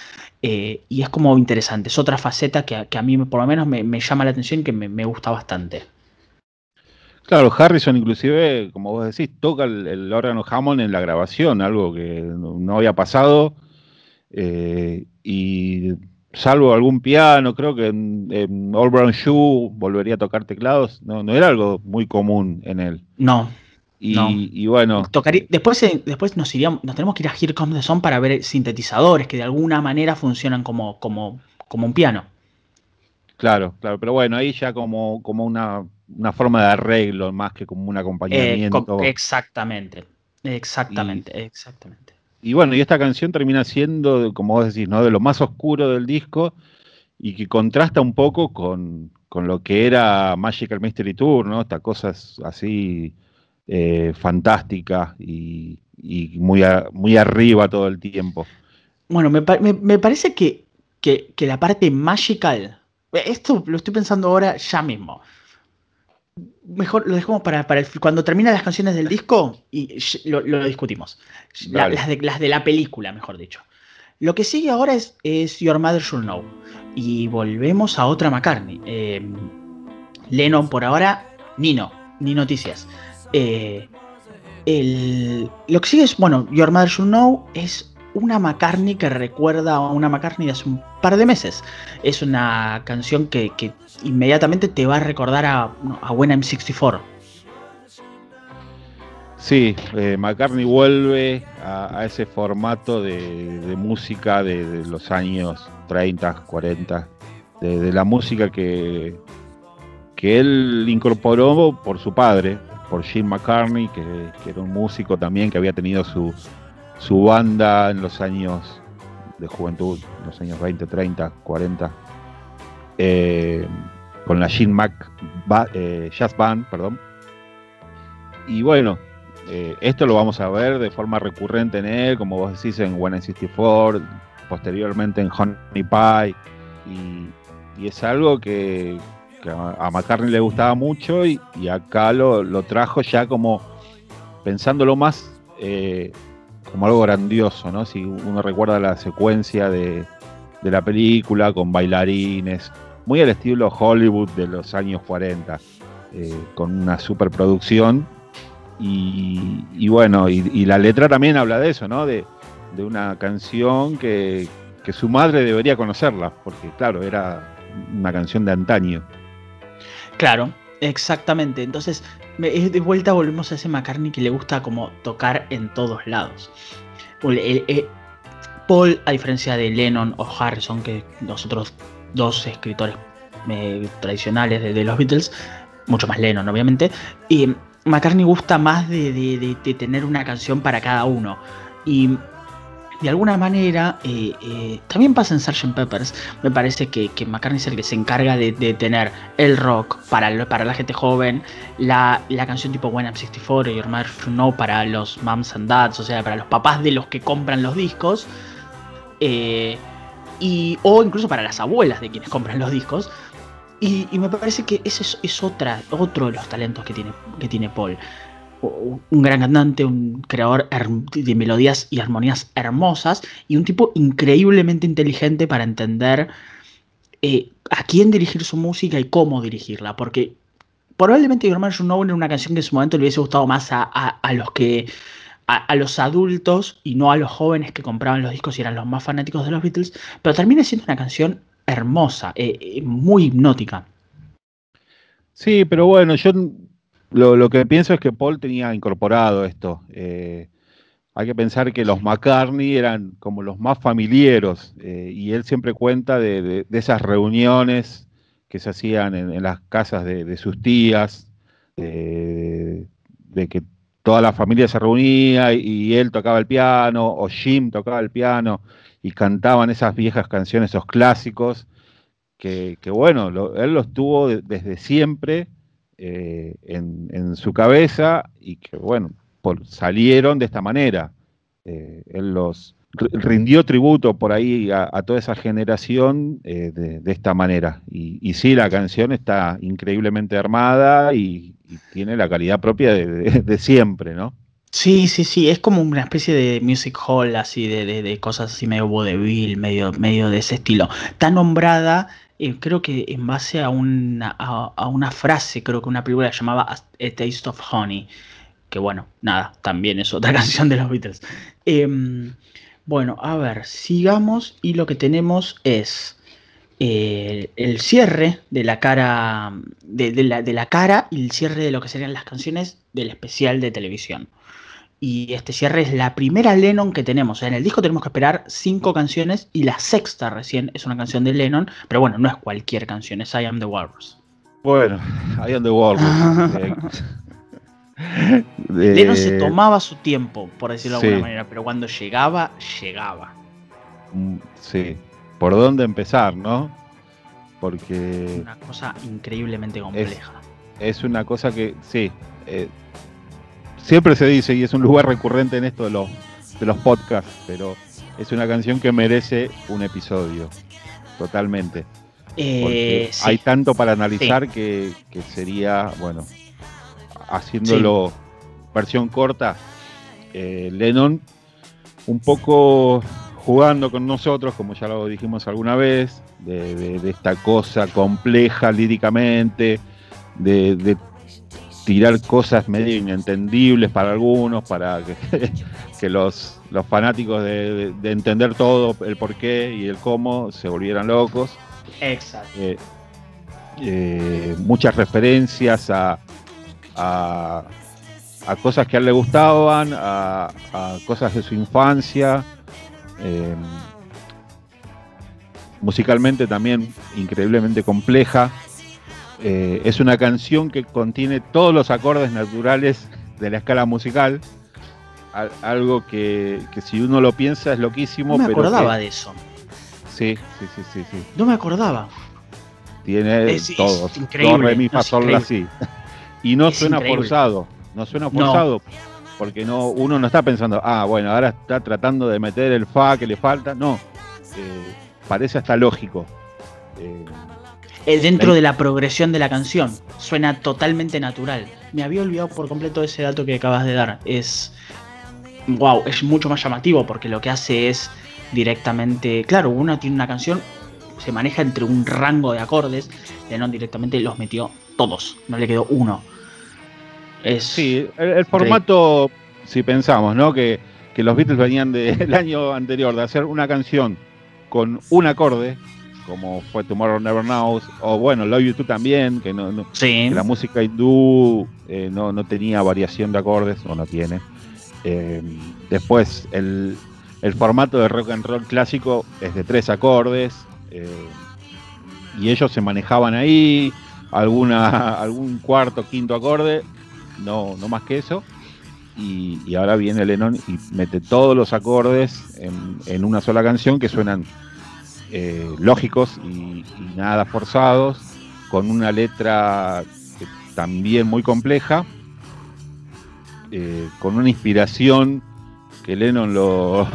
eh, y es como interesante, es otra faceta que, a mí por lo menos me, llama la atención y que me, gusta bastante. Claro, Harrison inclusive, como vos decís, toca el, órgano Hammond en la grabación, algo que no, había pasado, eh, y salvo algún piano, creo que en, All Brown Shoe volvería a tocar teclados, no, no era algo muy común en él. No. Y, bueno. después, eh, después nos iríamos, nos tenemos que ir a Here Comes the Sun para ver sintetizadores que de alguna manera funcionan como, como, como un piano. Claro, claro, pero bueno, ahí ya como, como una, forma de arreglo más que como un acompañamiento. Eh, exactamente, exactamente, exactamente. Y bueno, y esta canción termina siendo, como vos decís, ¿no? de lo más oscuro del disco y que contrasta un poco con, lo que era Magical Mystery Tour, ¿no? Estas cosas así eh, fantásticas y, muy, muy arriba todo el tiempo. Bueno, me, parece que, que, la parte magical, esto lo estoy pensando ahora ya mismo mejor lo dejamos para, para cuando terminan las canciones del disco y lo, discutimos. las, de, las de la película, mejor dicho. Lo que sigue ahora es, es Your Mother Should Know. Y volvemos a otra McCartney. Em, Lennon por ahora, ni no, ni noticias. Eh, lo que sigue es, bueno, Your Mother Should Know es una McCartney que recuerda a una McCartney de hace un par de meses. Es una canción que, inmediatamente te va a recordar a, a When I'm 64. Sí, eh, McCartney vuelve a, ese formato de, música de, los años 30, 40, de, la música que, que él incorporó por su padre, por Jim McCartney, que, que era un músico también que había tenido su, su banda en los años de juventud, en los años 20, 30, 40, con la Gene Mac eh, Jazz Band, perdón. Y bueno, eh, esto lo vamos a ver de forma recurrente en él, como vos decís, en I 64, posteriormente en Honey Pie, y, es algo que, a McCartney le gustaba mucho y, acá lo, lo, trajo ya como pensándolo más eh, como algo grandioso, ¿no? Si uno recuerda la secuencia de, la película con bailarines, muy al estilo Hollywood de los años 40, eh, con una superproducción. Y, y bueno, y, la letra también habla de eso, ¿no? De, una canción que, que su madre debería conocerla, porque claro, era una canción de antaño. Claro, exactamente. Entonces, de vuelta volvemos a ese McCartney que le gusta como tocar en todos lados. Paul, a diferencia de Lennon o Harrison, que los otros dos escritores eh, tradicionales de, los Beatles, mucho más Lennon obviamente, y McCartney gusta más de, de tener una canción para cada uno. Y de alguna manera, eh, eh, también pasa en Sgt. Peppers, me parece que, McCartney es el que se encarga de, tener el rock para, para la gente joven, la, canción tipo When I'm 64 y Your Mother Know para los moms and dads, o sea, para los papás de los que compran los discos, eh, y, o incluso para las abuelas de quienes compran los discos. Y, me parece que ese es, es, otra, otro de los talentos que tiene, que tiene Paul un gran cantante, un creador de melodías y armonías hermosas y un tipo increíblemente inteligente para entender eh, a quién dirigir su música y cómo dirigirla, porque probablemente Your Man era una canción que en su momento le hubiese gustado más a, los que a, los adultos y no a los jóvenes que compraban los discos y eran los más fanáticos de los Beatles, pero termina siendo una canción hermosa, eh, eh, muy hipnótica. Sí, pero bueno, yo lo, que pienso es que Paul tenía incorporado esto. Eh, hay que pensar que los McCartney eran como los más familiares eh, y él siempre cuenta de, esas reuniones que se hacían en, las casas de, sus tías, de que toda la familia se reunía y, él tocaba el piano, o Jim tocaba el piano, y cantaban esas viejas canciones, esos clásicos, que, bueno, él los tuvo desde siempre eh, en, su cabeza y que bueno, salieron de esta manera. Eh, él los rindió tributo por ahí a, toda esa generación eh, de, esta manera. Y, sí, la canción está increíblemente armada y, tiene la calidad propia de, siempre, ¿no? Sí, sí, sí, es como una especie de music hall, así de, cosas así medio vodevil, medio, medio de ese estilo. Está nombrada, eh, creo que en base a una, a, una frase, creo que una película llamaba A Taste of Honey, que bueno, nada, también es otra *laughs* canción de los Beatles. Em, bueno, a ver, sigamos y lo que tenemos es eh, el cierre de la cara de, la, de, la, cara y el cierre de lo que serían las canciones del especial de televisión. Y este cierre es la primera Lennon que tenemos. en el disco tenemos que esperar cinco canciones y la sexta recién es una canción de Lennon, pero bueno, no es cualquier canción, es I Am the Walrus. Bueno, I Am the Walrus. *laughs* Lennon se tomaba su tiempo, por decirlo de alguna manera, pero cuando llegaba, llegaba. Mm, sí. ¿Por dónde empezar, no? Porque. Es una cosa increíblemente compleja. Es, una cosa que, sí. Eh, siempre se dice, y es un lugar recurrente en esto de los, de los podcasts, pero es una canción que merece un episodio. Totalmente. Eh, hay tanto para analizar que, que sería, bueno, haciéndolo versión corta, eh, Lennon un poco jugando con nosotros, como ya lo dijimos alguna vez, de, esta cosa compleja líricamente, de, tirar cosas medio inentendibles para algunos, para que, *laughs* los, los, fanáticos de, entender todo, el por qué y el cómo, se volvieran locos. Exacto. Eh, eh, muchas referencias a, a, cosas que a él le gustaban, a, cosas de su infancia. Eh, musicalmente también increíblemente compleja. Eh, es una canción que contiene todos los acordes naturales de la escala musical. algo que, si uno lo piensa es loquísimo. No me acordaba de eso. Sí, sí, sí, sí, sí. No me acordaba. Tiene todos. re, mi, fa, sol, así. *laughs* Y no suena forzado, no suena forzado, porque no, uno no está pensando, ah, bueno, ahora está tratando de meter el fa que le falta, no, eh, parece hasta lógico. Eh, dentro de la progresión de la canción, suena totalmente natural. Me había olvidado por completo ese dato que acabas de dar. Es, wow, es mucho más llamativo porque lo que hace es directamente, claro, uno tiene una canción, se maneja entre un rango de acordes, no directamente los metió todos, no le quedó uno. Es sí, el, formato, si pensamos, ¿no? Que, los Beatles venían del *laughs* año anterior de hacer una canción con un acorde, como fue Tomorrow Never Knows, o bueno, Love You Too también, que, no, la música hindú eh, no, tenía variación de acordes, o no tiene. Eh, después, el, formato de rock and roll clásico es de tres acordes, eh, y ellos se manejaban ahí, alguna, algún cuarto, quinto acorde, no, no más que eso. Y, ahora viene Lennon y mete todos los acordes en, una sola canción que suenan eh, lógicos y, nada forzados, con una letra también muy compleja, eh, con una inspiración que Lennon lo,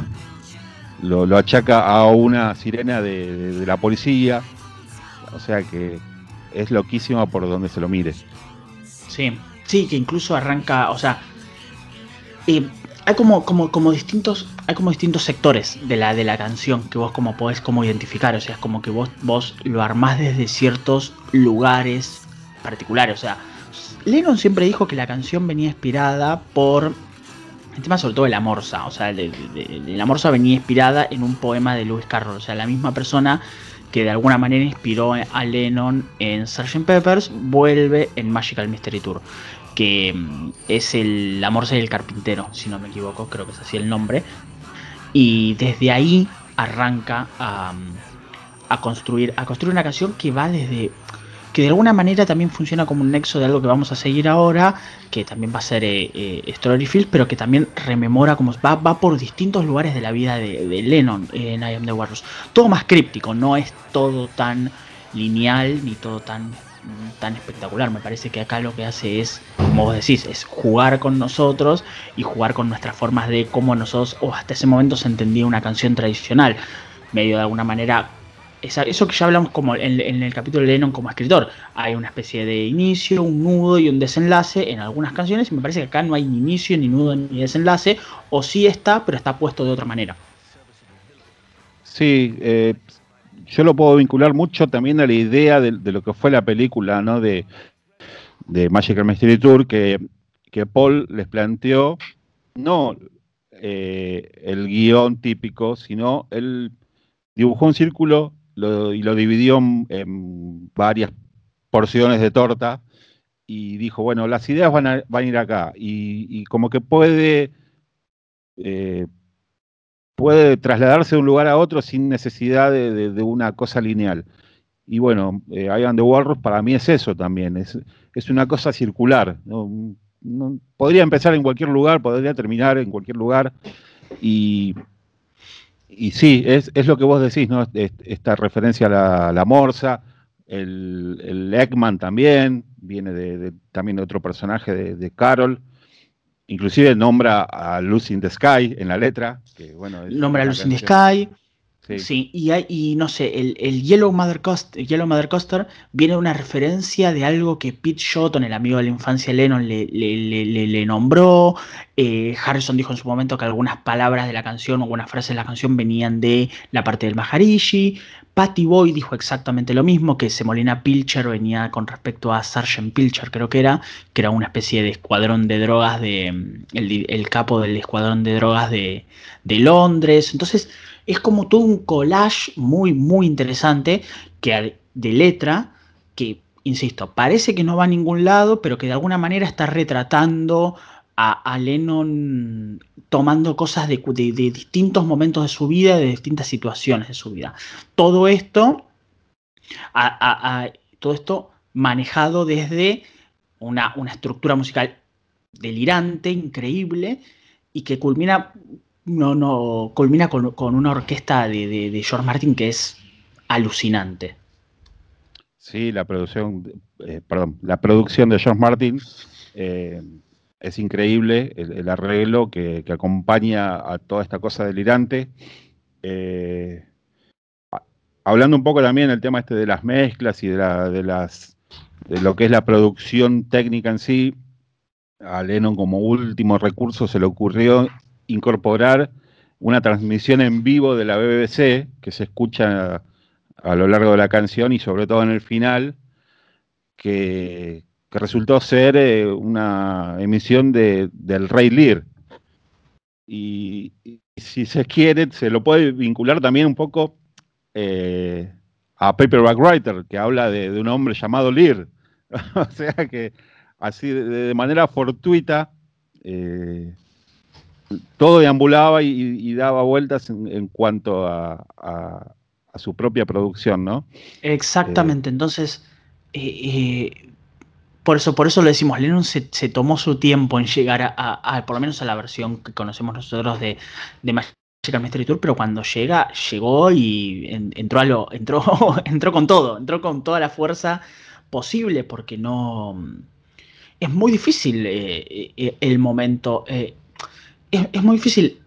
lo, achaca a una sirena de, la policía, o sea que es loquísima por donde se lo mire. Sí, Sí, que incluso arranca, o sea, eh, hay como, como, como distintos, hay como distintos sectores de la, de la canción que vos como podés como identificar, o sea, es como que vos, vos lo armás desde ciertos lugares particulares, o sea, Lennon siempre dijo que la canción venía inspirada por el tema sobre todo de la morsa, o sea, de, la morsa venía inspirada en un poema de Lewis Carroll, o sea, la misma persona que de alguna manera inspiró a Lennon en Sgt. Peppers, vuelve en Magical Mystery Tour que mm, es el La Morsa el Carpintero, si no me equivoco, creo que es así el nombre. Y desde ahí arranca a, mm, construir, a construir una canción que va desde que de alguna manera también funciona como un nexo de algo que vamos a seguir ahora, que también va a ser eh, eh Storyfield, pero que también rememora como va, va por distintos lugares de la vida de, Lennon en I Am the Warriors. Todo más críptico, no es todo tan lineal ni todo tan tan espectacular. Me parece que acá lo que hace es, como vos decís, es jugar con nosotros y jugar con nuestras formas de cómo nosotros, o hasta ese momento se entendía una canción tradicional, medio de alguna manera. eso que ya hablamos como en, el capítulo de Lennon como escritor. Hay una especie de inicio, un nudo y un desenlace en algunas canciones. Y me parece que acá no hay ni inicio, ni nudo, ni desenlace. O sí está, pero está puesto de otra manera. Sí, eh, yo lo puedo vincular mucho también a la idea de, lo que fue la película ¿no? de, de Magical Mystery Tour, que, que Paul les planteó no eh, el guion típico, sino él dibujó un círculo y lo dividió en, varias porciones de torta y dijo, bueno, las ideas van a, van a ir acá y, como que puede eh, puede trasladarse de un lugar a otro sin necesidad de, una cosa lineal. Y bueno, eh, I Am Walrus para mí es eso también, es, es una cosa circular. podría empezar en cualquier lugar, podría terminar en cualquier lugar. Y, sí, es, lo que vos decís, ¿no? Esta referencia a la, morsa, el, Eggman también, viene de, también de otro personaje de Carol. Inclusive nombra a Lucy in the Sky en la letra. Que, bueno, nombra a Lucy in the Sky. Sí, y, hay, y, no sé, el, Yellow, Mother Coaster, Yellow Mother Coaster viene de una referencia de algo que Pete Shotton, el amigo de la infancia de Lennon, le, le, nombró. Eh, Harrison dijo en su momento que algunas palabras de la canción o algunas frases de la canción venían de la parte del Maharishi. Patty Boy dijo exactamente lo mismo, que Semolina Pilcher venía con respecto a Sargent Pilcher, creo que era, que era una especie de escuadrón de drogas, de el, capo del escuadrón de drogas de, Londres. Entonces, es como todo un collage muy, muy interesante que, de letra que, insisto, parece que no va a ningún lado, pero que de alguna manera está retratando a, Lennon tomando cosas de, distintos momentos de su vida, de distintas situaciones de su vida. Todo esto, todo esto manejado desde una, estructura musical delirante, increíble, y que culmina, no, no, culmina con, una orquesta de, George Martin que es alucinante. Sí, la producción, eh, perdón, la producción de George Martin eh, es increíble el, arreglo que, acompaña a toda esta cosa delirante. Eh, hablando un poco también del tema este de las mezclas y de, de, las, de lo que es la producción técnica en sí, a Lennon como último recurso se le ocurrió incorporar una transmisión en vivo de la BBC que se escucha a lo largo de la canción y sobre todo en el final, que, que resultó ser eh, una emisión de, del Rey Lear. Y, si se quiere, se lo puede vincular también un poco eh, a Paperback Writer, que habla de, un hombre llamado Lear. *laughs* o sea que así de, manera fortuita eh, todo deambulaba y, daba vueltas en, cuanto a, su propia producción, ¿no? Exactamente, entonces por eso, por eso lo decimos, Lennon se, tomó su tiempo en llegar a, por lo menos a la versión que conocemos nosotros de, de Magical Mystery Tour, pero cuando llega, llegó y entró, a lo, entró, *laughs* entró con todo, entró con toda la fuerza posible, porque no... Es muy difícil eh, eh, el momento, eh, es muy difícil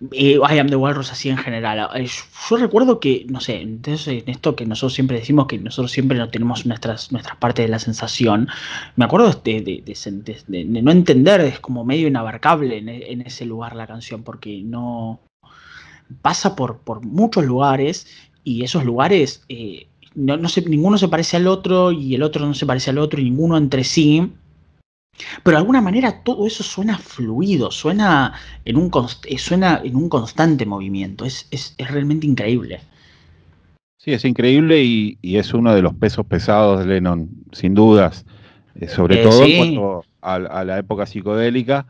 I Am the Walrus así en general. Eh, yo recuerdo que, no sé, entonces en esto que nosotros siempre decimos que nosotros siempre no tenemos nuestras, nuestras partes de la sensación, me acuerdo de, de, no entender, es como medio inabarcable en, ese lugar la canción, porque no pasa por, por muchos lugares y esos lugares, eh, no, no ninguno se parece al otro y el otro no se parece al otro y ninguno entre sí pero de alguna manera todo eso suena fluido, suena en un, eh, suena en un constante movimiento, es, realmente increíble. Sí, es increíble y, es uno de los pesos pesados de Lennon, sin dudas, eh, sobre eh, todo en cuanto a, la época psicodélica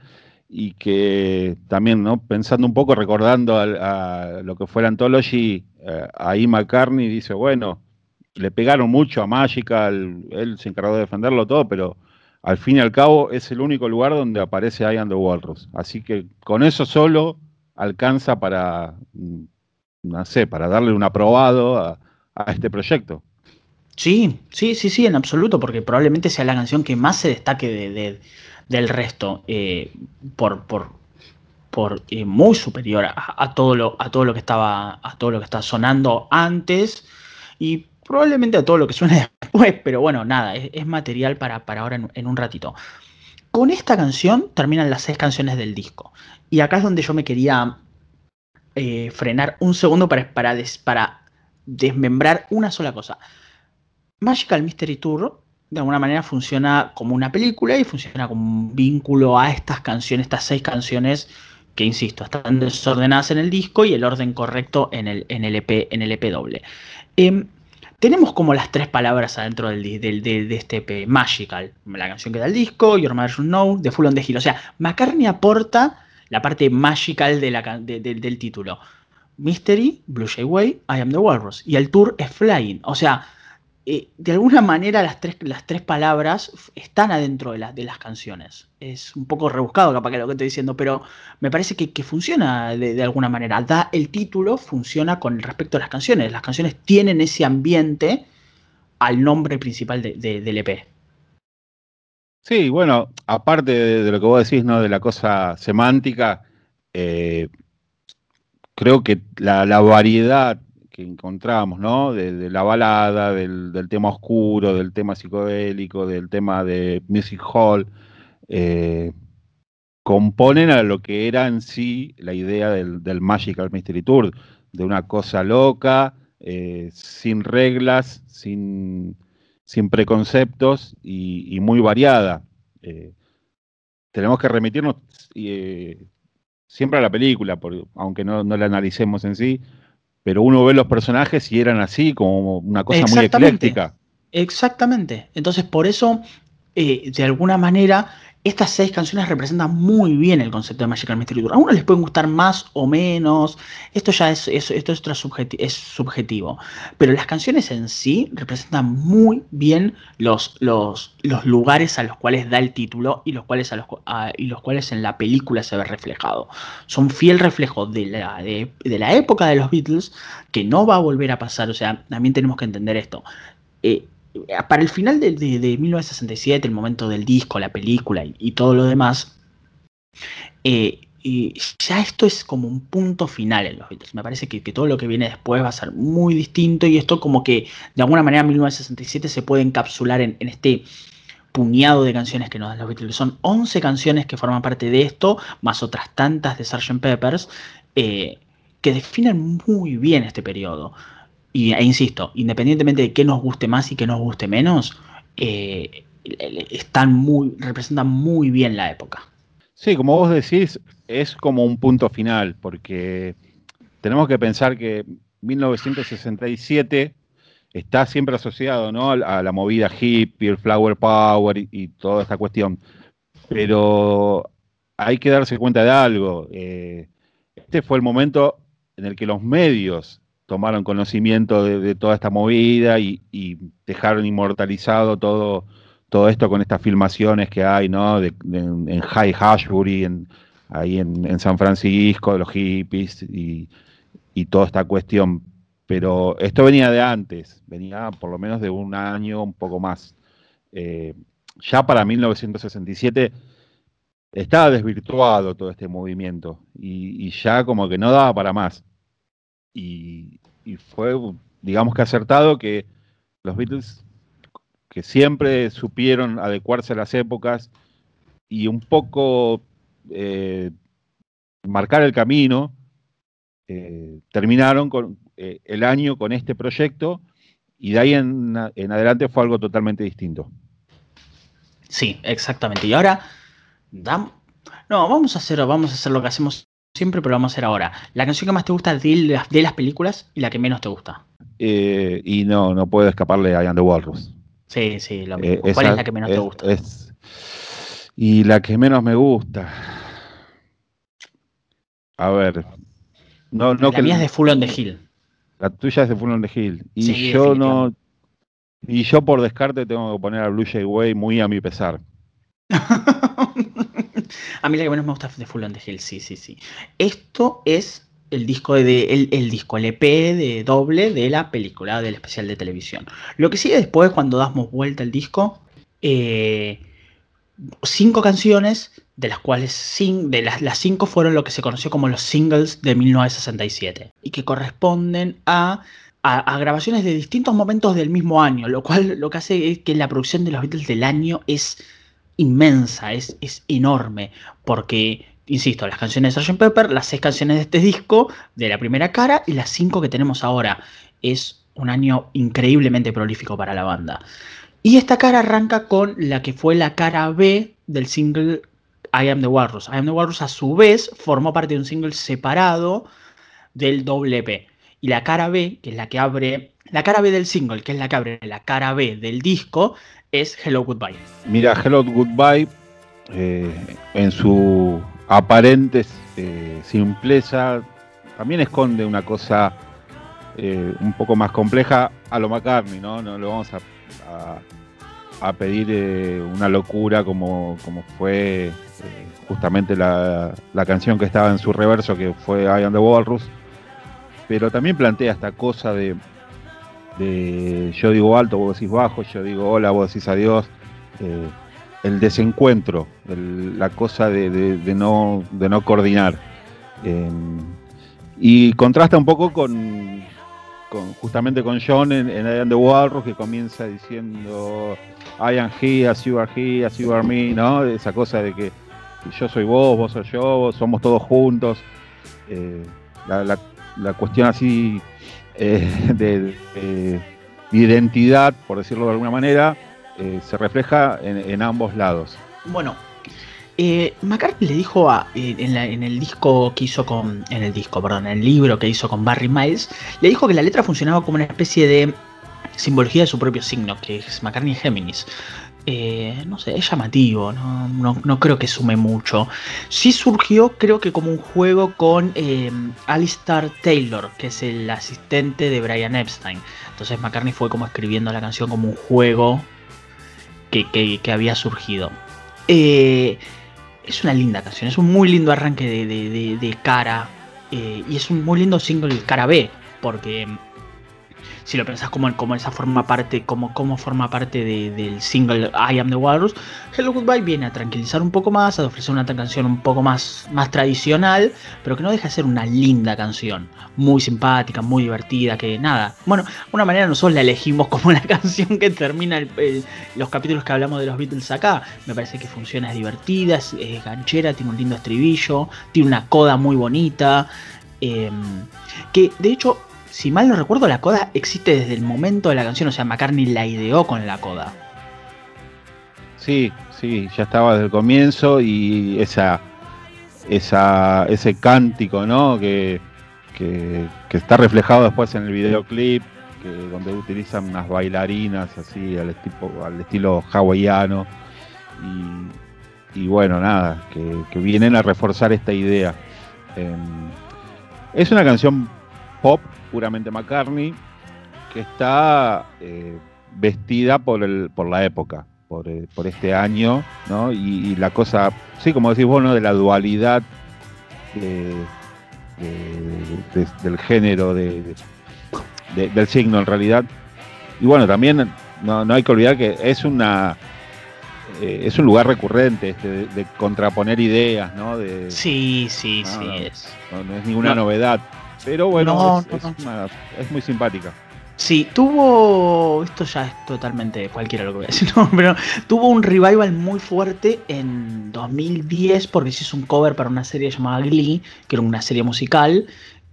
y que también, ¿no? pensando un poco, recordando a, lo que fue la Anthology, ahí McCartney dice, bueno, le pegaron mucho a Magical, él se encargó de defenderlo todo, pero al fin y al cabo es el único lugar donde aparece I the Walrus. Así que con eso solo alcanza para, mm, no sé, para darle un aprobado a, este proyecto. Sí, sí, sí, sí, en absoluto, porque probablemente sea la canción que más se destaque del resto, eh, por, eh, muy superior a, todo lo, a todo lo que estaba, a todo lo que está sonando antes y probablemente a todo lo que suene *laughs* después, pero bueno, nada, es, material para, para ahora en, un ratito. Con esta canción terminan las seis canciones del disco. Y acá es donde yo me quería eh, frenar un segundo para, para, para desmembrar una sola cosa. Magical Mystery Tour de alguna manera funciona como una película y funciona como un vínculo a estas canciones, estas seis canciones que, insisto, están desordenadas en el disco y el orden correcto en el, en el, EP, en el EP doble. Em, tenemos como las tres palabras adentro del, de este EP, Magical, la canción que da el disco, Your Mother Should Know, The Full on the Hill. O sea, McCartney aporta la parte magical de del título. Mystery, Blue Jay Way, I Am the Walrus. Y el tour es Flying. O sea, eh, de alguna manera las tres, las tres palabras están adentro de, de, las canciones. Es un poco rebuscado capaz que lo que estoy diciendo, pero me parece que, funciona de, alguna manera. Da el título, funciona con respecto a las canciones. Las canciones tienen ese ambiente al nombre principal del EP. Sí, bueno, aparte de, lo que vos decís, ¿no? De la cosa semántica, eh, creo que la, la variedad que encontramos, ¿no? De, la balada, del, tema oscuro, del tema psicodélico, del tema de music hall, eh, componen a lo que era en sí la idea del, Magical Mystery Tour, de una cosa loca, eh, sin reglas, sin, preconceptos y, muy variada. Eh, tenemos que remitirnos siempre a la película, aunque no, no la analicemos en sí, pero uno ve los personajes y eran así, como una cosa muy ecléctica. Exactamente. Entonces, por eso, eh, de alguna manera, estas seis canciones representan muy bien el concepto de Magical Mystery Tour. A uno les pueden gustar más o menos, esto ya es, esto es, es, subjetivo, pero las canciones en sí representan muy bien los, los, los lugares a los cuales da el título y los, cuales a los, y los cuales en la película se ve reflejado. Son fiel reflejo de la, de, la época de los Beatles que no va a volver a pasar, o sea, también tenemos que entender esto. Eh, para el final de, 1967, el momento del disco, la película y, todo lo demás, eh, ya esto es como un punto final en los Beatles. Me parece que, todo lo que viene después va a ser muy distinto y esto como que de alguna manera 1967 se puede encapsular en, este puñado de canciones que nos dan los Beatles. Son 11 canciones que forman parte de esto, más otras tantas de Sgt. Peppers, eh, que definen muy bien este periodo y, e insisto, independientemente de qué nos guste más y qué nos guste menos, eh, están muy, representan muy bien la época. Sí, como vos decís, es como un punto final, porque tenemos que pensar que 1967 está siempre asociado ¿no? a la movida hippie, el flower power y, toda esta cuestión. Pero hay que darse cuenta de algo. Eh, este fue el momento en el que los medios tomaron conocimiento de, toda esta movida y, dejaron inmortalizado todo, todo esto con estas filmaciones que hay, ¿no? en, High Ashbury, en, ahí en, San Francisco, de los hippies y, toda esta cuestión. Pero esto venía de antes, venía por lo menos de un año, un poco más. Eh, ya para 1967 estaba desvirtuado todo este movimiento y, ya como que no daba para más y, fue, digamos que acertado que los Beatles, que siempre supieron adecuarse a las épocas y un poco eh, marcar el camino, eh, terminaron con, eh, el año con este proyecto y de ahí en, adelante fue algo totalmente distinto. Sí, exactamente. Y ahora, no, vamos a hacer, vamos a hacer lo que hacemos siempre, pero vamos a hacer ahora. La canción que más te gusta de las, de las películas y la que menos te gusta. Eh, y no, no puedo escaparle a I Am the Walrus. Sí, sí, lo mismo. Eh, ¿Cuál es la que menos te gusta? y la que menos me gusta. A ver. No, no la mía es de Full on the Hill. La tuya es de Full on the Hill. Y yo no, Y yo por descarte tengo que poner a Blue Jay Way muy a mi pesar. *laughs* a mí la que menos me gusta de Full on the Hill, sí, sí, sí. Esto es el disco de el, disco, el EP de doble de la película, del especial de televisión. Lo que sigue después, cuando damos vuelta el disco, eh, cinco canciones, de las cuales las, cinco fueron lo que se conoció como los singles de 1967, y que corresponden a, a, grabaciones de distintos momentos del mismo año, lo cual lo que hace es que la producción de los Beatles del año es inmensa, es, es enorme, porque insisto, las canciones de Sgt. Pepper, las seis canciones de este disco, de la primera cara, y las cinco que tenemos ahora. Es un año increíblemente prolífico para la banda. Y esta cara arranca con la que fue la cara B del single I Am the Walrus. I Am the Walrus a su vez formó parte de un single separado del WP. Y la cara B, que es la que abre, la cara B del single, que es la que abre la cara B del disco, es Hello Goodbye. Mira, Hello Goodbye eh, en su aparente eh, simpleza también esconde una cosa eh, un poco más compleja a lo McCartney, ¿no? No lo vamos a, a, pedir eh, una locura como, como fue justamente la, la, canción que estaba en su reverso, que fue I Am the Walrus, pero también plantea esta cosa de, yo digo alto, vos decís bajo, yo digo hola, vos decís adiós el desencuentro, la cosa de, no, de no coordinar. Em, y contrasta un poco con, justamente con John en, en the Walrus, que comienza diciendo I am he, as you are he, as you are me, ¿no? Esa cosa de que yo soy vos, vos soy yo, somos todos juntos. Eh, la, cuestión así eh, *laughs* de identidad, por decirlo de alguna manera, eh, se refleja en, ambos lados. Bueno, eh, McCartney le dijo a, en, el disco que hizo con. En el disco, perdón, el libro que hizo con Barry Miles, le dijo que la letra funcionaba como una especie de simbología de su propio signo, que es McCartney Géminis. No sé, es llamativo, no, creo que sume mucho. Sí surgió, creo que como un juego con Alistair Taylor, que es el asistente de Brian Epstein. Entonces McCartney fue como escribiendo la canción como un juego que, había surgido. Eh, es una linda canción, es un muy lindo arranque de, cara eh, y es un muy lindo single cara B, porque si lo pensás como, como esa forma parte, como, como forma parte del single I Am the Walrus, Hello Goodbye viene a tranquilizar un poco más, a ofrecer una canción un poco más, más tradicional, pero que no deja de ser una linda canción, muy simpática, muy divertida, que nada. Bueno, de una manera nosotros la elegimos *laughs* como la canción que termina los capítulos que hablamos de los Beatles acá. Me parece que funciona, es divertida, es, ganchera, tiene un lindo estribillo, tiene una coda muy bonita. Em, que de hecho si mal no recuerdo, la coda existe desde el momento de la canción, o sea, McCartney la ideó con la coda. Sí, sí, ya estaba desde el comienzo y esa, esa ese cántico, ¿no? Que, está reflejado después en el videoclip, que, donde utilizan unas bailarinas así al, al estilo hawaiano. Y, bueno, nada, que, vienen a reforzar esta idea. Em, es una canción pop puramente McCartney, que está eh, vestida por, el, por la época, por, eh, este año, ¿no? Y, la cosa, sí, como decís vos, de la dualidad del género, del signo en realidad. Y bueno, también no, hay que olvidar que es una eh, es un lugar recurrente este, de, contraponer ideas, ¿no? De, sí, sí, sí. es. No, es ninguna novedad. Pero bueno, es, muy simpática. Sí, tuvo. Esto ya es totalmente cualquiera lo que voy a decir, *laughs* pero tuvo un revival muy fuerte en 2010 porque se hizo un cover para una serie llamada Glee, que era una serie musical,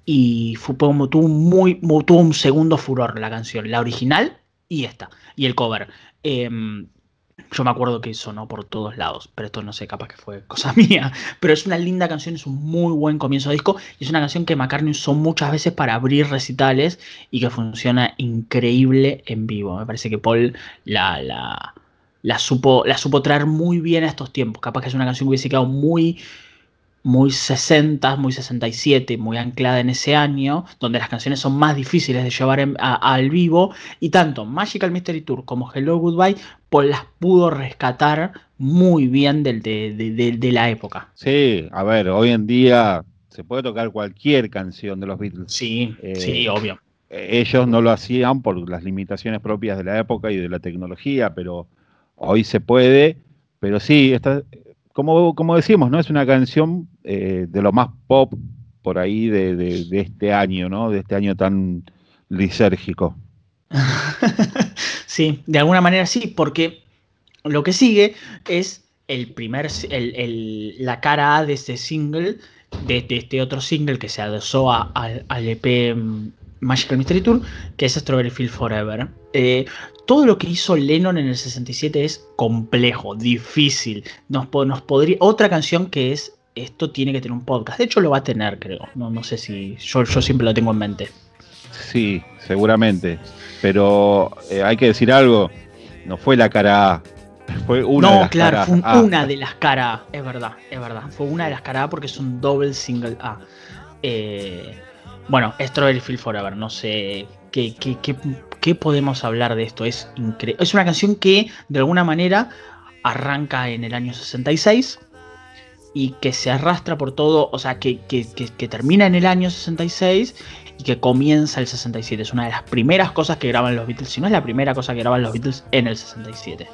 y fue como tuvo, muy, tuvo un segundo furor la canción, la original y esta, y el cover. Em, yo me acuerdo que sonó por todos lados, pero esto no sé, capaz que fue cosa *laughs* mía. Pero es una linda canción, es un muy buen comienzo de disco y es una canción que McCartney usó muchas veces para abrir recitales y que funciona increíble en vivo. Me parece que Paul la, la, supo, la supo traer muy bien a estos tiempos. Capaz que es una canción que hubiese quedado muy muy 60, muy 67, muy anclada en ese año, donde las canciones son más difíciles de llevar al vivo, y tanto Magical Mystery Tour como Hello Goodbye, las pudo rescatar muy bien de, de, la época. Sí, a ver, hoy en día se puede tocar cualquier canción de los Beatles. Sí, sí, eh, obvio. Ellos no lo hacían por las limitaciones propias de la época y de la tecnología, pero hoy se puede. Pero sí, esta, como, como decimos, ¿no? Es una canción eh, de lo más pop por ahí de, este año, ¿no? De este año tan lisérgico. *laughs* sí, de alguna manera sí, porque lo que sigue es el primer, la cara A de este single, de, este otro single que se adosó al EP mm, Magical Mystery Tour, que es Strawberry Field Forever. Eh, todo lo que hizo Lennon en el 67 es complejo, difícil. Nos, nos podría. Otra canción que es. Esto tiene que tener un podcast. De hecho, lo va a tener, creo. No, no sé si. Yo, yo siempre lo tengo en mente. Sí, seguramente. Pero eh, hay que decir algo. No fue la cara A. *laughs* Fue una de las claro, fue una de las cara A. Es verdad, es verdad. Fue una de las cara A porque es un double single A. Eh, bueno, Strawberry Field Forever. No sé qué, qué, qué, ¿Qué podemos hablar de esto? Es increíble. Es una canción que de alguna manera arranca en el año 66 y que se arrastra por todo, o sea, que, termina en el año 66 y que comienza el 67. Es una de las primeras cosas que graban los Beatles, si no es la primera cosa que graban los Beatles en el 67.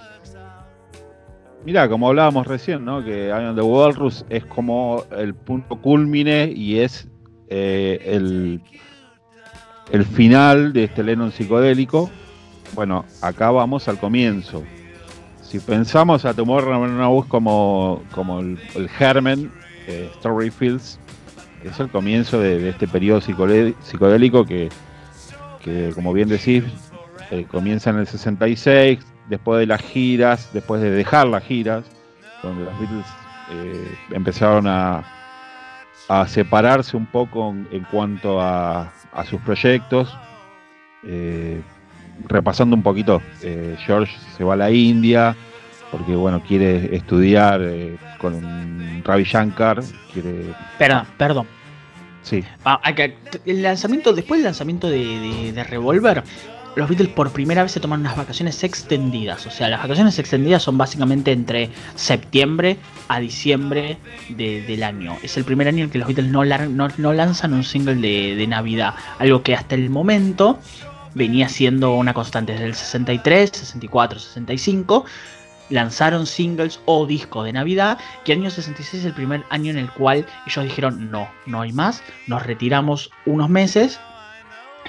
Mira, como hablábamos recién, ¿no? Que I Am the Walrus es como el punto culmine y es eh, el el final de este Lennon psicodélico, bueno, acá vamos al comienzo. Si pensamos a Tomorrow como, como el, germen, eh, Story Fields, es el comienzo de, este periodo psicodélico que, como bien decís, eh, comienza en el 66, después de las giras, después de dejar las giras, donde los Beatles eh, empezaron a, a separarse un poco en cuanto a, a sus proyectos. Eh, repasando un poquito, eh, George se va a la India porque bueno quiere estudiar eh, con Ravi Shankar. Quiere... Perdón, perdón. Sí. Ah, el lanzamiento, después del lanzamiento de, de Revolver, los Beatles por primera vez se toman unas vacaciones extendidas. O sea, las vacaciones extendidas son básicamente entre septiembre a diciembre del año. Es el primer año en que los Beatles no, no, lanzan un single de, Navidad. Algo que hasta el momento venía siendo una constante desde el 63, 64, 65. Lanzaron singles o discos de Navidad. Y el año 66 es el primer año en el cual ellos dijeron no, no hay más. Nos retiramos unos meses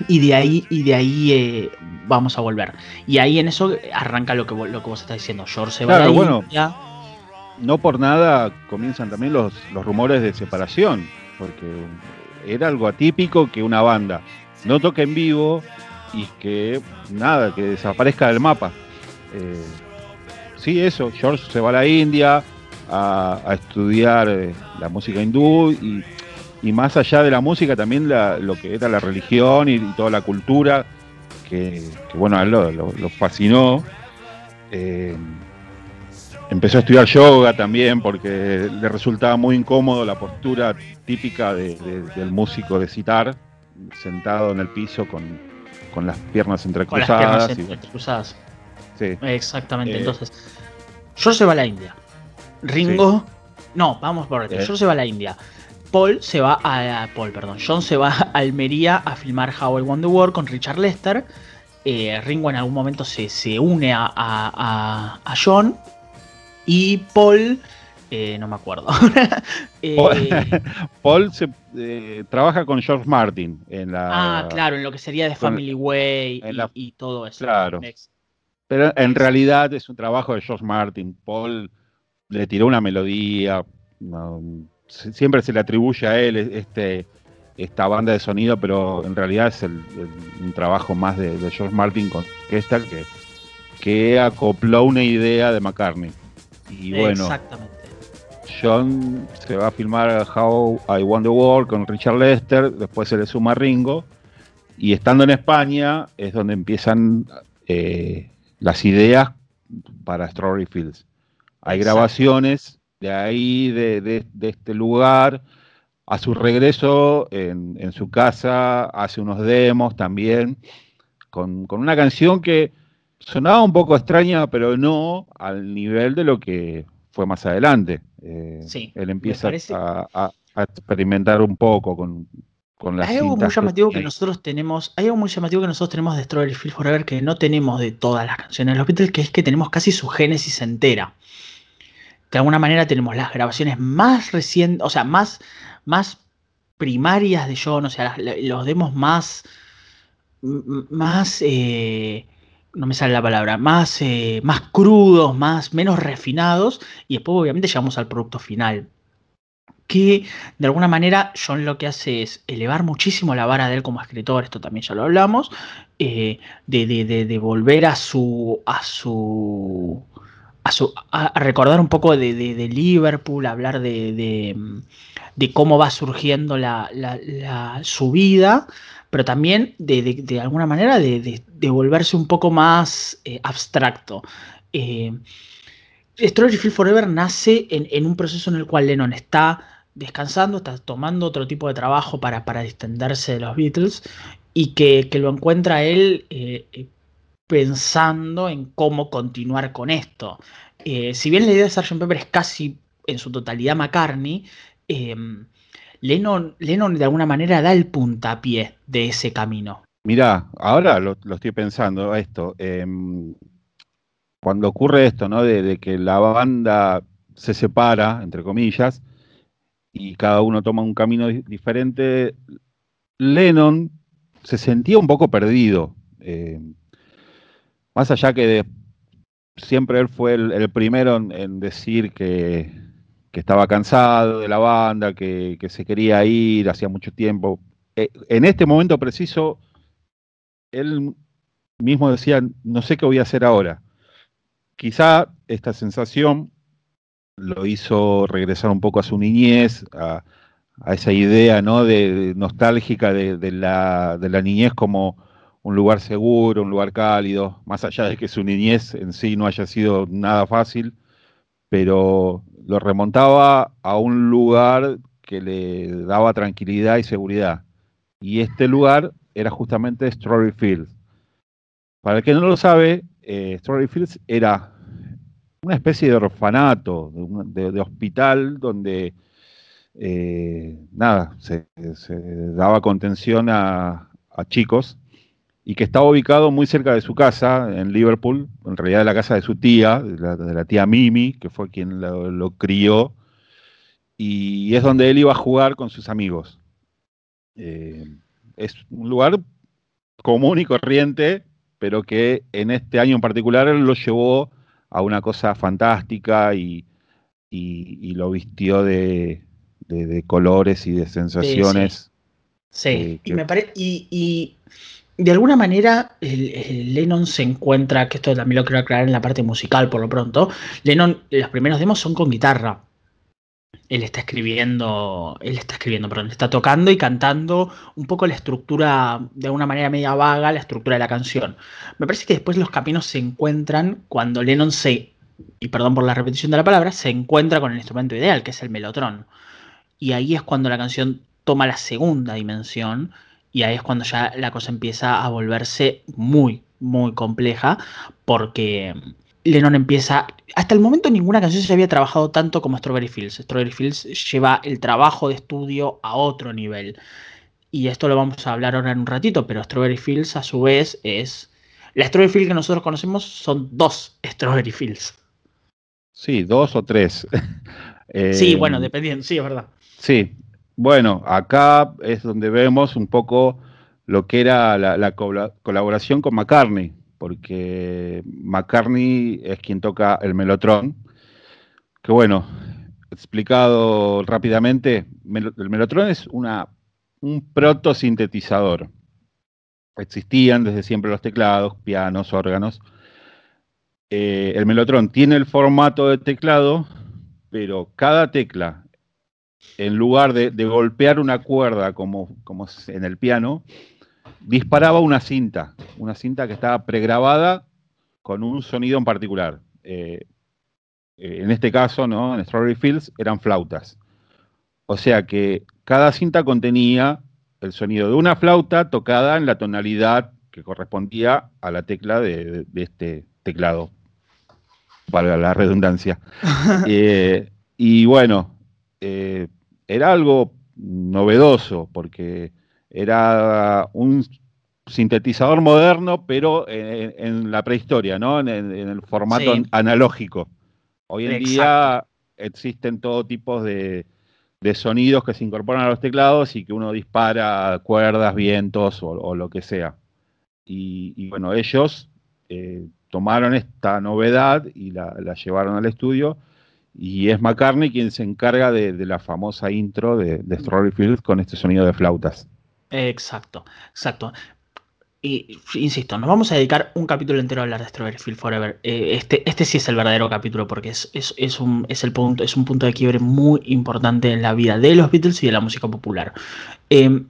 y de ahí, y de ahí eh, vamos a volver. Y ahí en eso arranca lo que, lo que vos estás diciendo. George se va bueno, No por nada comienzan también los, los rumores de separación, porque era algo atípico que una banda no toque en vivo y que nada, que desaparezca del mapa. Eh, sí, eso, George se va a la India a, estudiar eh, la música hindú y y más allá de la música también lo que era la religión y, toda la cultura, que, bueno, a él lo, fascinó. Eh, empezó a estudiar yoga también porque le resultaba muy incómodo la postura típica del músico de citar, sentado en el piso con, las piernas entrecruzadas. Con las piernas entrecruzadas. Sí. Exactamente, eh, entonces. Yo se va a la India. Ringo. No, vamos por aquí. Yo se va a la India. Paul se va a. Paul, perdón. John se va a Almería a filmar How I Want the World con Richard Lester. Eh, Ringo en algún momento se, se une a, a, John. Y Paul. Eh, no me acuerdo. *laughs* Eh, Paul *laughs* se, trabaja con George Martin en la. Ah, claro, en lo que sería de Family Way y, todo eso. Claro. Pero en realidad es un trabajo de George Martin. Paul le tiró una melodía siempre se le atribuye a él este, esta banda de sonido, pero en realidad es un trabajo más de, George Martin con Kester que, que acopló una idea de McCartney. Y bueno, John se va a filmar How I Want the World con Richard Lester, después se le suma Ringo, y estando en España es donde empiezan eh, las ideas para Strawberry Fields. Hay grabaciones de ahí, de, este lugar, a su regreso en, su casa, hace unos demos también, con, una canción que sonaba un poco extraña, pero no al nivel de lo que fue más adelante. Eh, él empieza a, experimentar un poco con, con las Hay algo muy llamativo que, nosotros tenemos, hay algo muy llamativo que nosotros tenemos de Strawberry Fields Forever que no tenemos de todas las canciones de los Beatles, que es que tenemos casi su génesis entera. De alguna manera tenemos las grabaciones más recientes, o sea, más, más primarias de John, o sea, los demos más, más, eh, no me sale la palabra, más, eh, más crudos, más, menos refinados, y después obviamente llegamos al producto final. Que de alguna manera John lo que hace es elevar muchísimo la vara de él como escritor, esto también ya lo hablamos, eh, de, de, volver a su, a su, a, recordar un poco de, Liverpool, hablar de, cómo va surgiendo su vida, pero también de, alguna manera de, volverse un poco más eh, abstracto. Eh, Field Forever nace en, un proceso en el cual Lennon está descansando, está tomando otro tipo de trabajo para, para distenderse de los Beatles y que, lo encuentra él eh, eh, pensando en cómo continuar con esto. si bien la idea de Sgt. Pepper es casi en su totalidad McCartney, Lennon, Lennon de alguna manera da el puntapié de ese camino. Mirá, ahora lo, estoy pensando esto. Em, cuando ocurre esto, ¿no? De, que la banda se separa, entre comillas, y cada uno toma un camino diferente, Lennon se sentía un poco perdido. Em, más allá que siempre él fue el, primero en decir que, que estaba cansado de la banda, que, se quería ir hacía mucho tiempo. Eh, en este momento preciso, él mismo decía, no sé qué voy a hacer ahora. Quizá esta sensación lo hizo regresar un poco a su niñez, a, esa idea ¿no? de, nostálgica de, la, de la niñez como un lugar seguro, un lugar cálido, más allá de que su niñez en sí no haya sido nada fácil, pero lo remontaba a un lugar que le daba tranquilidad y seguridad. Y este lugar era justamente Strawberry Fields. Para el que no lo sabe, eh, Strawberry Fields era una especie de orfanato, de, hospital donde eh, nada, se, daba contención a chicos y que estaba ubicado muy cerca de su casa, en Liverpool, en realidad de la casa de su tía, de la, tía Mimi, que fue quien lo, crió, y es donde él iba a jugar con sus amigos. Eh, es un lugar común y corriente, pero que en este año en particular lo llevó a una cosa fantástica y, lo vistió de, colores y de sensaciones. Sí, y me parece. y de alguna manera Lennon se encuentra, que esto también lo quiero aclarar en la parte musical por lo pronto, Lennon, los primeros demos son con guitarra. Él está escribiendo, él está escribiendo, perdón, está tocando y cantando un poco la estructura, de alguna manera media vaga, la estructura de la canción. Me parece que después los caminos se encuentran cuando Lennon se, y perdón por la repetición de la palabra, se encuentra con el instrumento ideal, que es el melotrón. Y ahí es cuando la canción toma la segunda dimensión y ahí es cuando ya la cosa empieza a volverse muy, muy compleja, porque Lennon empieza. Hasta el momento ninguna canción se había trabajado tanto como Strawberry Fields. Strawberry Fields lleva el trabajo de estudio a otro nivel. Y esto lo vamos a hablar ahora en un ratito, pero Strawberry Fields a su vez es. La Strawberry Fields que nosotros conocemos son dos Strawberry Fields. Sí, dos o tres. *laughs* sí, bueno, dependiendo, sí, es verdad. Sí, bueno, acá es donde vemos un poco lo que era la, colaboración con McCartney, porque McCartney es quien toca el melotron, que bueno, explicado rápidamente, el melotron es una, un protosintetizador. Existían desde siempre los teclados, pianos, órganos. Eh, el melotron tiene el formato de teclado, pero cada tecla en lugar de, golpear una cuerda como, como, en el piano, disparaba una cinta, una cinta que estaba pregrabada con un sonido en particular. Eh, eh, en este caso, ¿no? En Strawberry Fields eran flautas. O sea que cada cinta contenía el sonido de una flauta tocada en la tonalidad que correspondía a la tecla de, este teclado, valga la redundancia. *laughs* Eh, y bueno, eh, era algo novedoso porque era un sintetizador moderno, pero en, la prehistoria, ¿no? En, el formato analógico. Hoy en día existen todo tipo de, sonidos que se incorporan a los teclados y que uno dispara cuerdas, vientos o, lo que sea. Y, bueno, ellos eh, tomaron esta novedad y la, llevaron al estudio. Y es McCartney quien se encarga de, la famosa intro de, de Strawberry Fields con este sonido de flautas. Exacto, exacto. Y insisto, nos vamos a dedicar un capítulo entero a hablar de Strawberry Field Forever. Eh, este, este sí es el verdadero capítulo porque es, es, un, es, el punto, es un punto de quiebre muy importante en la vida de los Beatles y de la música popular. Em,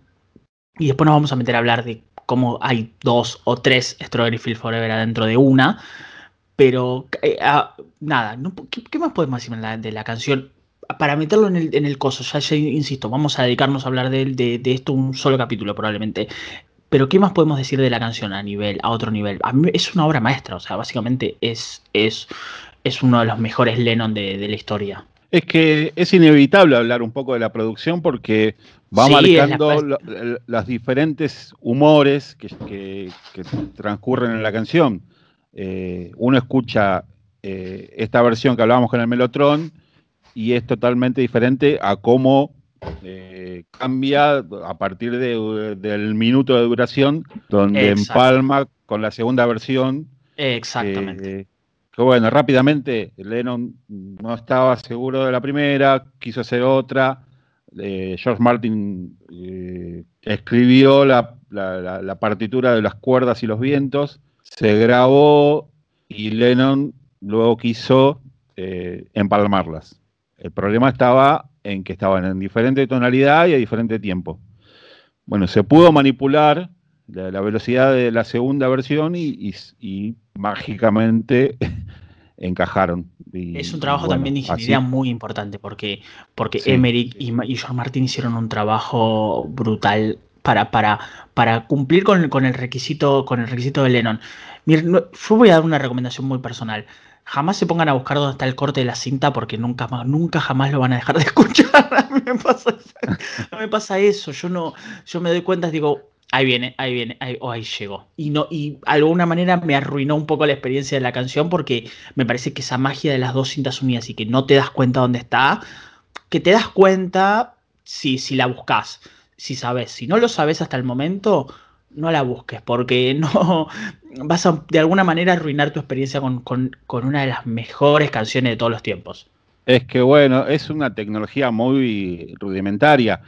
y después nos vamos a meter a hablar de cómo hay dos o tres Strawberry Field Forever adentro de una. Pero eh, ah, nada, ¿qué, más podemos decir de la canción? Para meterlo en el, en el coso, ya, insisto, vamos a dedicarnos a hablar de, de, de esto un solo capítulo probablemente. Pero ¿qué más podemos decir de la canción a nivel, a otro nivel? A mí es una obra maestra, o sea, básicamente es, es, es uno de los mejores Lennon de, la historia. Es que es inevitable hablar un poco de la producción porque va marcando los diferentes humores que, transcurren en la canción. Eh, uno escucha eh, esta versión que hablábamos con el Melotron y es totalmente diferente a cómo eh, cambia a partir del minuto de duración, donde empalma con la segunda versión. Exactamente. que bueno, rápidamente Lennon no estaba seguro de la primera, quiso hacer otra. Eh, George Martin eh, escribió la, partitura de las cuerdas y los vientos, se grabó y Lennon luego quiso empalmarlas. El problema estaba en que estaban en diferente tonalidad y a diferente tiempo. Bueno, se pudo manipular la, velocidad de la segunda versión y, mágicamente *laughs* encajaron. es un trabajo también de ingeniería muy importante porque, porque Emmerich y, y George Martin hicieron un trabajo brutal para, para, para cumplir con, el requisito, con el requisito de Lennon. yo voy a dar una recomendación muy personal jamás se pongan a buscar dónde está el corte de la cinta porque nunca, nunca jamás lo van a dejar de *laughs* escuchar. A me pasa eso. Yo no, yo me doy cuenta digo, ahí viene, ahí viene, ahí, oh, ahí llegó. Y no, y de alguna manera me arruinó un poco la experiencia de la canción porque me parece que esa magia de las dos cintas unidas y que no te das cuenta dónde está, que te das cuenta si, si la buscas, si sabes. Si no lo sabes hasta el momento, no la busques, porque *laughs* no vas a de alguna manera arruinar tu experiencia con, una de las mejores canciones de todos los tiempos. Es que bueno, es una tecnología muy rudimentaria.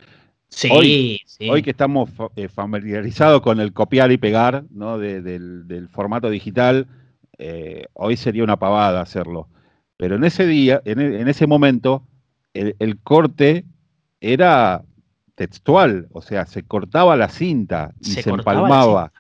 Sí, hoy, hoy que estamos eh, familiarizados con el copiar y pegar ¿no? del, formato digital, eh, hoy sería una pavada hacerlo. Pero en ese día, en, e, ese momento, el corte era textual, o sea, se cortaba la cinta y se, empalmaba.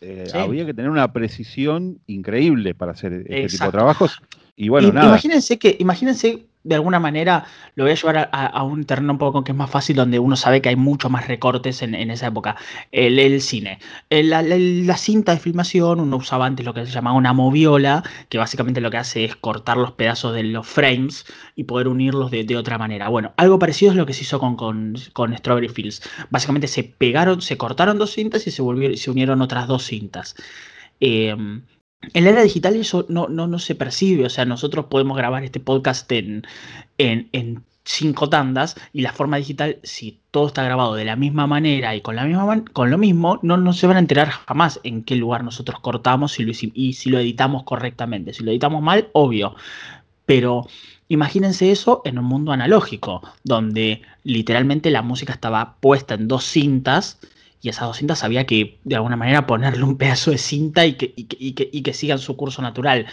Eh, había que tener una precisión increíble para hacer este tipo de trabajos. Y bueno, nada. Imagínense que, imagínense de alguna manera lo voy a llevar a, un terreno un poco que es más fácil, donde uno sabe que hay mucho más recortes en, esa época. El, cine. la, cinta de filmación, uno usaba antes lo que se llamaba una moviola, que básicamente lo que hace es cortar los pedazos de los frames y poder unirlos de, otra manera. Bueno, algo parecido es lo que se hizo con, con, Strawberry Fields. Básicamente se pegaron, se cortaron dos cintas y se, volvieron, se unieron otras dos cintas. Eh, en la era digital eso no, no, no se percibe, o sea, nosotros podemos grabar este podcast en, en, cinco tandas y la forma digital, si todo está grabado de la misma manera y con, la misma con lo mismo, no, no se van a enterar jamás en qué lugar nosotros cortamos y, y si lo editamos correctamente. Si lo editamos mal, obvio. Pero imagínense eso en un mundo analógico, donde literalmente la música estaba puesta en dos cintas y esas dos cintas había que de alguna manera ponerle un pedazo de cinta y que, y que, sigan su curso natural.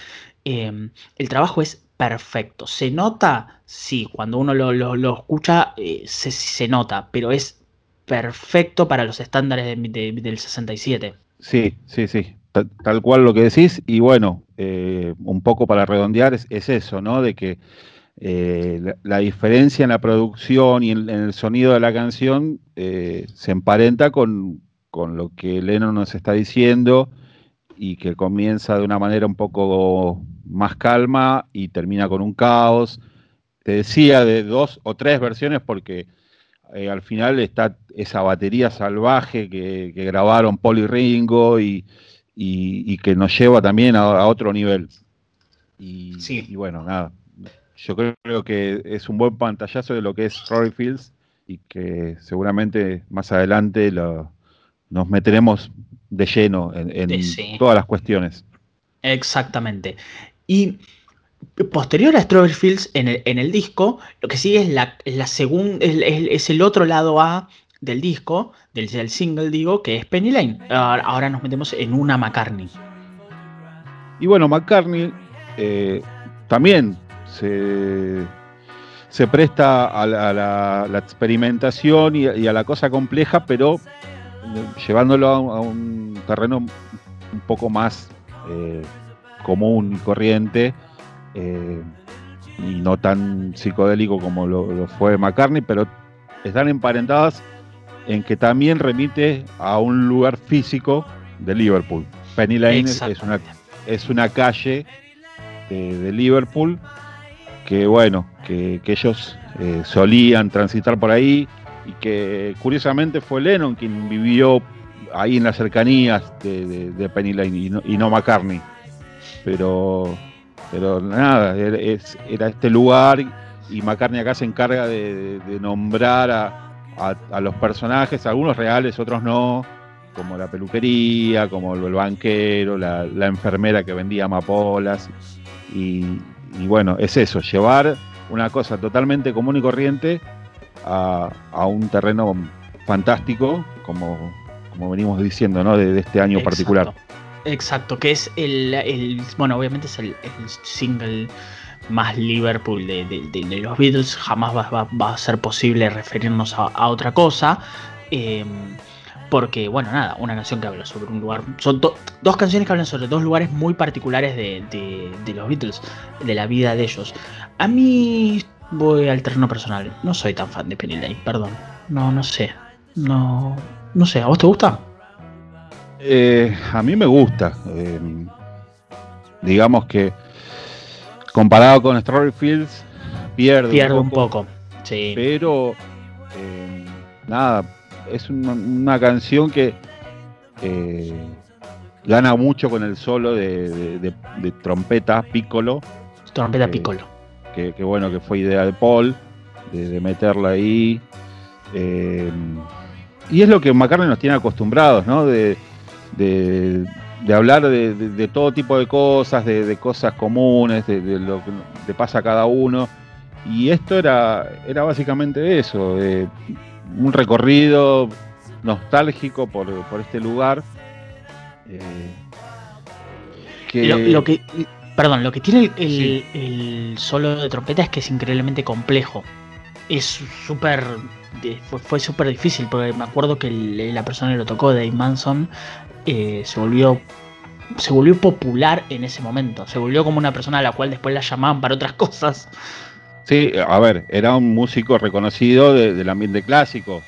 Em, el trabajo es perfecto. ¿Se nota? Sí, cuando uno lo, escucha eh, se, nota, pero es perfecto para los estándares del 67. Sí, sí, sí, tal cual lo que decís, y bueno, eh, un poco para redondear es, eso, ¿no? De que eh, la, diferencia en la producción y en, el sonido de la canción eh, se emparenta con, lo que Lennon nos está diciendo y que comienza de una manera un poco más calma y termina con un caos. Te decía de dos o tres versiones porque al final está esa batería salvaje que, grabaron Paul y Ringo y, y, que nos lleva también a, otro nivel. Y, y, bueno, nada, yo creo que es un buen pantallazo de lo que es Rory Fields y que seguramente más adelante lo, nos meteremos de lleno en, todas las cuestiones. Exactamente. Y posterior a Strawberry Fields en el, en el disco, lo que sigue es la, la es, el otro lado A del disco, del, del, single, digo, que es Penny Lane. Ahora, nos metemos en una McCartney. Y bueno, McCartney eh, también se, se, presta a la, experimentación y, a la cosa compleja, pero eh, llevándolo a, un terreno un poco más eh, común y corriente. y no tan psicodélico como lo, lo fue McCartney, pero están emparentadas en que también remite a un lugar físico de Liverpool. Penny Lane es una, es una calle de, Liverpool que, bueno, que, ellos eh, solían transitar por ahí y que curiosamente fue Lennon quien vivió ahí en las cercanías de, Penny Lane y no, McCartney. Pero, pero nada, era, era este lugar y McCartney acá se encarga de nombrar a, a, los personajes, algunos reales, otros no, como la peluquería, como el, banquero, la, enfermera que vendía amapolas. Y, bueno, es eso, llevar una cosa totalmente común y corriente a, un terreno fantástico, como, como venimos diciendo, ¿no? De, este año particular. Exacto, que es el, bueno, obviamente es el single más Liverpool de, los Beatles, jamás va, a ser posible referirnos a, otra cosa. Em, porque, bueno, nada, una canción que habla sobre un lugar. Son dos canciones que hablan sobre dos lugares muy particulares de, los Beatles, de la vida de ellos. A mí voy al terreno personal. No soy tan fan de Penny Lane, perdón. No, no sé. No, no sé. ¿A vos te gusta? Eh, a mí me gusta. Em, digamos que comparado con Strawberry Fields, pierde, pierde un poco. sí. Pero eh, nada, es una, canción que eh, gana mucho con el solo de, trompeta piccolo. Trompeta piccolo. Que, bueno, que fue idea de Paul, de, meterla ahí. Eh, y es lo que McCartney nos tiene acostumbrados, ¿no? de, de hablar de, todo tipo de cosas, de, cosas comunes, de, lo que le pasa a cada uno. Y esto era, era básicamente eso, un recorrido nostálgico por, este lugar. Eh, lo, que, perdón, lo que tiene el, solo de trompeta es que es increíblemente complejo. Es súper fue, fue súper difícil porque me acuerdo que la persona que lo tocó, Dave Manson, eh, se volvió se volvió popular en ese momento. Se volvió como una persona a la cual después la llamaban para otras *laughs* cosas. Sí, a ver, era un músico reconocido del ambiente clásico.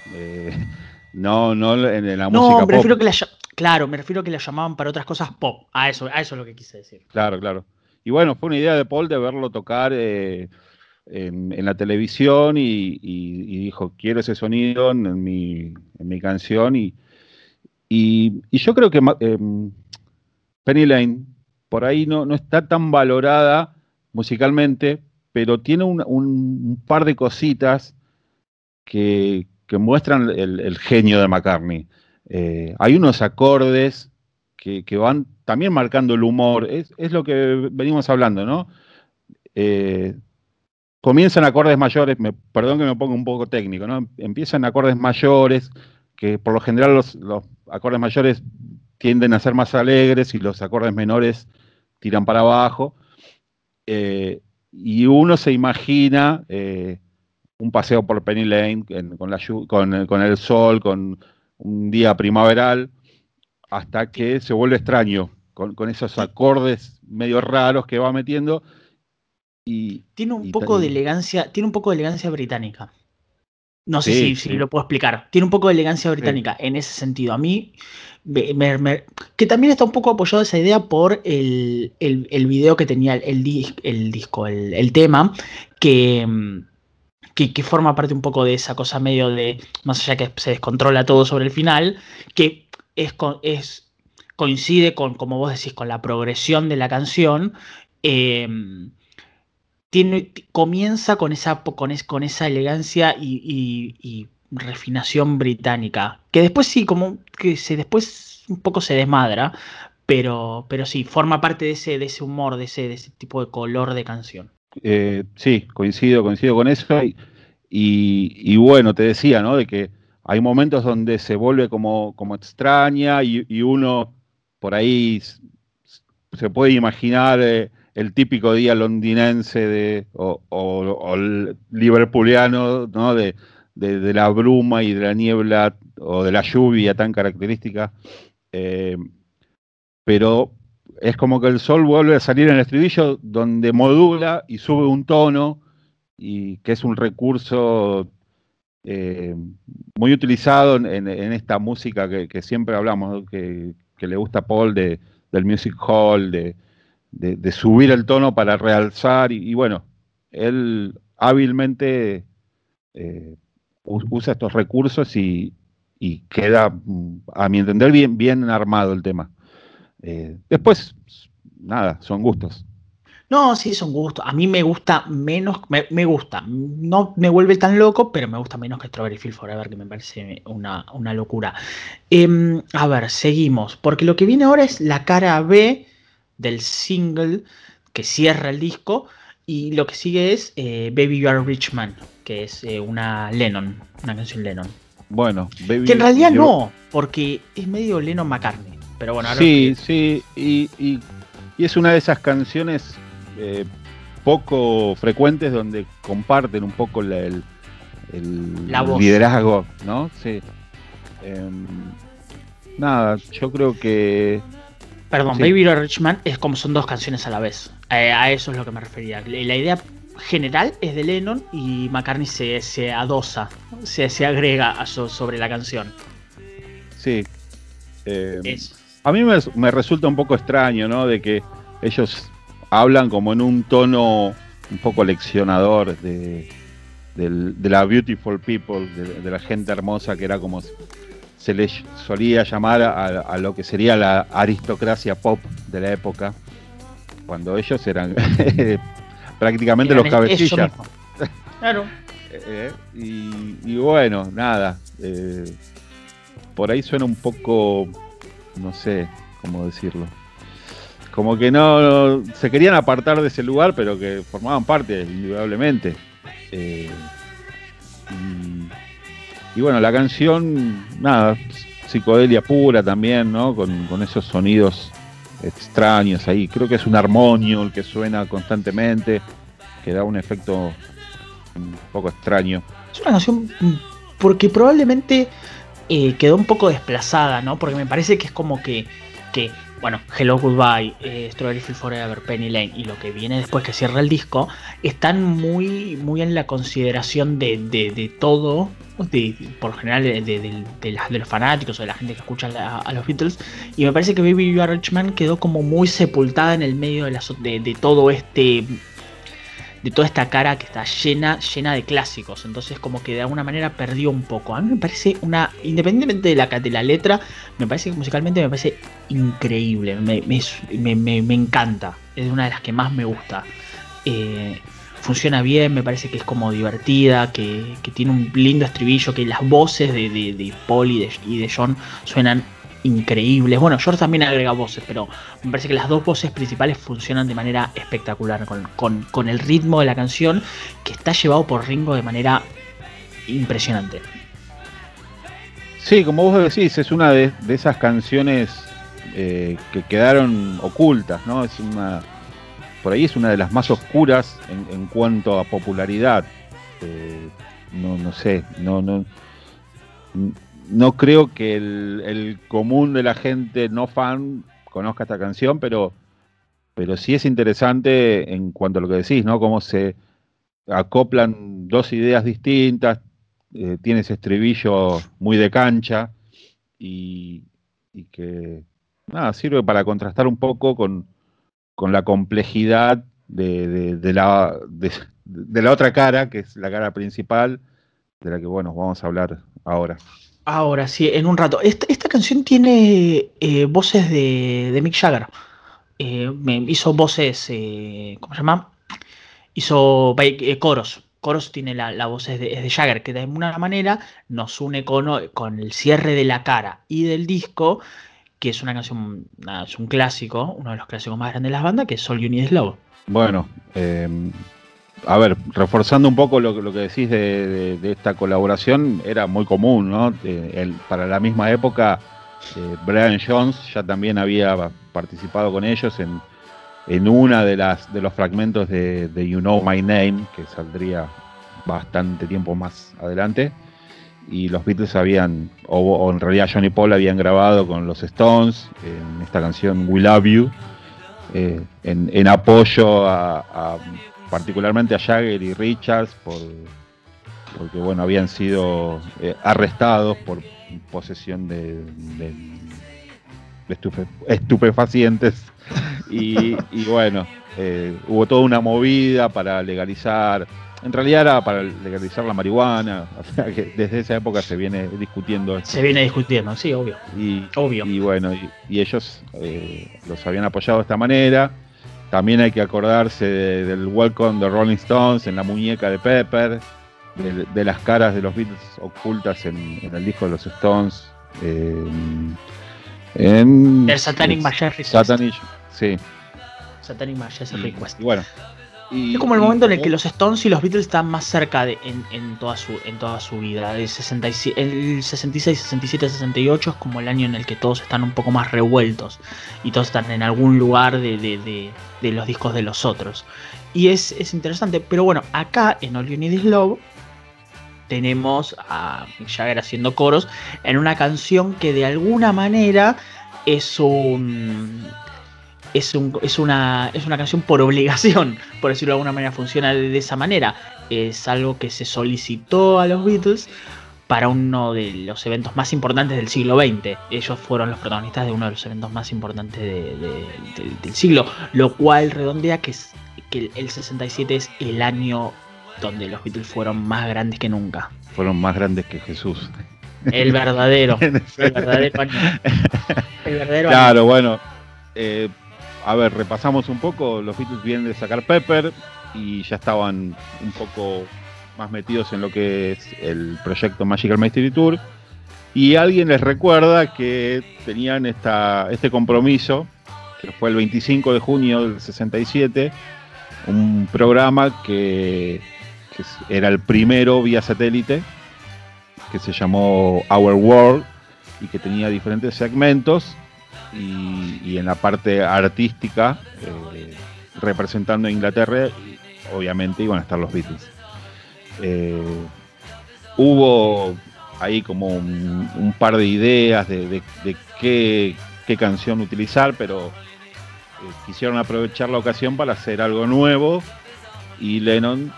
no, no en la música me refiero que la, claro, me refiero que la llamaban para otras cosas pop. A eso, a eso es lo que quise decir. Claro, claro. Y bueno, fue una idea de Paul de verlo tocar eh, en, la televisión y, dijo, quiero ese sonido en mi, en mi canción y, y, yo creo que em, Penny Lane por ahí no, no, está tan valorada musicalmente, pero tiene un, par de cositas que, muestran el, genio de McCartney. Eh, hay unos acordes que, van también marcando el humor, es, lo que venimos hablando, ¿no? Eh, comienzan acordes mayores, perdón que me ponga un poco técnico, ¿no? Empiezan acordes mayores, que por lo general los, acordes mayores tienden a ser más alegres y los acordes menores tiran para abajo. Eh, y uno se imagina eh, un paseo por Penny Lane con, la, con, el sol, con un día primaveral, hasta que se vuelve extraño con, esos acordes medio raros que va metiendo. Y, tiene un poco de elegancia, tiene un poco de elegancia británica. No sé si, lo puedo explicar. Tiene un poco de elegancia británica en ese sentido. A mí, que también está un poco apoyado esa idea por el, el, video que tenía el, el disco, el, tema, que, que, forma parte un poco de esa cosa medio de, más allá que se descontrola todo sobre el final, que es, es coincide con, como vos decís, con la progresión de la canción. Em, tiene, comienza con esa, con, con esa elegancia y, refinación británica. Que después sí, como que se después un poco se desmadra. Pero, pero sí, forma parte de ese, de ese humor, de ese, de ese tipo de color de canción. Eh, sí, coincido, coincido con eso. Y, y, bueno, te decía, ¿no? De que hay momentos donde se vuelve como, como extraña y, uno por ahí se puede imaginar eh, el típico día londinense de, o, o, el liverpooliano, ¿no? De, de, la bruma y de la niebla o de la lluvia tan característica. Eh, pero es como que el sol vuelve a salir en el estribillo donde modula y sube un tono y que es un recurso eh, muy utilizado en, esta música que, siempre hablamos, que, le gusta a Paul de, del music hall, de, subir el tono para realzar, y, bueno, él hábilmente eh, usa estos recursos y, queda, a mi entender, bien, bien armado el tema. Eh, después, nada, son gustos. No, sí, son gustos. A mí me gusta menos, me, gusta. No me vuelve tan loco, pero me gusta menos que Strawberry Field Forever, que me parece una, locura. Em, a ver, seguimos. Porque lo que viene ahora es la cara B del single que cierra el disco. Y lo que sigue es eh, Baby You Are Rich Man, que es eh, una Lennon, una canción Lennon. Bueno, Baby Que en realidad no, porque es medio Lennon McCartney. Pero bueno, ahora Sí, sí, y, y es una de esas canciones eh, poco frecuentes donde comparten un poco el, liderazgo, ¿no? Sí. Em, nada, yo creo que. Perdón, Baby Richman es como son dos canciones a la vez. Eh, a eso es lo que me refería. La idea general es de Lennon y McCartney se, se adosa, se, se agrega sobre la canción. Sí. Em, a mí me, me, resulta un poco extraño, ¿no? De que ellos hablan como en un tono un poco leccionador de, la beautiful people, de, la gente hermosa, que era como se les solía llamar a, lo que sería la aristocracia pop de la época, cuando ellos eran *laughs* prácticamente los cabecillas. Claro. *laughs* Eh, y, bueno, nada. Eh, por ahí suena un poco, no sé cómo decirlo como que no, se querían apartar de ese lugar, pero que formaban parte, indudablemente. Eh, y, bueno, la canción, nada, psicodelia pura también, ¿no? Con, esos sonidos extraños ahí. Creo que es un armonio el que suena constantemente, que da un efecto un poco extraño. Es una canción porque probablemente eh, quedó un poco desplazada, ¿no? Porque me parece que es como que, que bueno, Hello Goodbye, eh, Strawberry Field Forever, Penny Lane y lo que viene después que cierra el disco, están muy, muy en la consideración de, de, todo, por lo general de, los fanáticos o de la gente que escucha a, los Beatles, y me parece que Baby You Are quedó como muy sepultada en el medio de, todo este de toda esta cara que está llena, llena de clásicos. Entonces como que de alguna manera perdió un poco. A mí me parece una, independientemente de la, letra, me parece musicalmente me parece increíble. Me, me, encanta. Es una de las que más me gusta. Eh, funciona bien, me parece que es como divertida, que, tiene un lindo estribillo, que las voces de, de, Paul y de, y de John suenan increíbles. Bueno, George también agrega voces, pero me parece que las dos voces principales funcionan de manera espectacular, con, el ritmo de la canción que está llevado por Ringo de manera impresionante. Sí, como vos decís, es una de, esas canciones eh, que quedaron ocultas, ¿no? Es una. Por ahí es una de las más oscuras en, cuanto a popularidad. Eh, no, sé, no, no no creo que el, común de la gente no fan conozca esta canción, pero, pero sí es interesante en cuanto a lo que decís, ¿no? Cómo se acoplan dos ideas distintas, eh, tiene estribillo muy de cancha y, que nada, sirve para contrastar un poco con, la complejidad de, la, de, la otra cara, que es la cara principal, de la que bueno, vamos a hablar ahora. Ahora sí, en un rato. Esta, canción tiene eh, voces de, Mick Jagger. Eh, hizo voces, ¿cómo se llama? Hizo coros coros tiene la, voz de, de, Jagger, que de alguna manera nos une con, con, el cierre de la cara y del disco, que es una canción, es un clásico, uno de los clásicos más grandes de las bandas, que es You Need Slow. Bueno, em, a ver, reforzando un poco lo, lo que decís de, esta colaboración, era muy común, ¿no? Eh, para la misma época, eh, Brian Jones ya también había participado con ellos en en una de las de los fragmentos de, You Know My Name, que saldría bastante tiempo más adelante. Y los Beatles habían, o, en realidad Johnny Paul habían grabado con los Stones en esta canción We Love You, eh, en, apoyo a, particularmente a Jagger y Richards, por, porque bueno, habían sido eh, arrestados por posesión de, estupefacientes. Y, bueno, eh, hubo toda una movida para legalizar, en realidad era para legalizar la marihuana, o sea que desde esa época se viene discutiendo. Se viene discutiendo, sí, obvio. Y, obvio. y bueno, y, ellos eh, los habían apoyado de esta manera. También hay que acordarse del Welcome de Rolling Stones en la muñeca de Pepper, de, las caras de los Beatles ocultas en, el disco de los Stones. Eh, en, el Satanic Machine Satanic, Sí. Satanic Majesty Request. bueno. Es como el momento en el que los Stones y los Beatles están más cerca de, en, toda su, en toda su vida. El, 66, el 66, 67, 68 es como el año en el que todos están un poco más revueltos y todos están en algún lugar de, los discos de los otros. Y es, interesante, pero bueno, acá en All You Need Is Love tenemos a Mick Jagger haciendo coros en una canción que de alguna manera es un es, es, una, es una canción por obligación, *laughs* por decirlo de alguna manera, funciona de, esa manera. Es algo que se solicitó a los Beatles para uno de los eventos más importantes del siglo XX. Ellos fueron los protagonistas de uno de los eventos más importantes del siglo, lo cual redondea que, es, que el 67 es el año donde los Beatles fueron más grandes que nunca. Fueron más grandes que Jesús. El verdadero. *laughs* el verdadero año. El verdadero claro, bueno. Eh, a ver, repasamos un poco, los Beatles vienen de sacar Pepper y ya estaban un poco más metidos en lo que es el proyecto Magical Mystery Tour. Y alguien les recuerda que tenían esta, este compromiso, que fue el 25 de junio del 67, un programa que, que era el primero vía satélite, que se llamó Our World y que tenía diferentes segmentos y, en la parte artística, eh, representando a Inglaterra, obviamente iban a estar los Beatles. Eh, hubo ahí como un, par de ideas de, qué, canción utilizar, pero eh, quisieron aprovechar la ocasión para hacer algo nuevo y Lennon,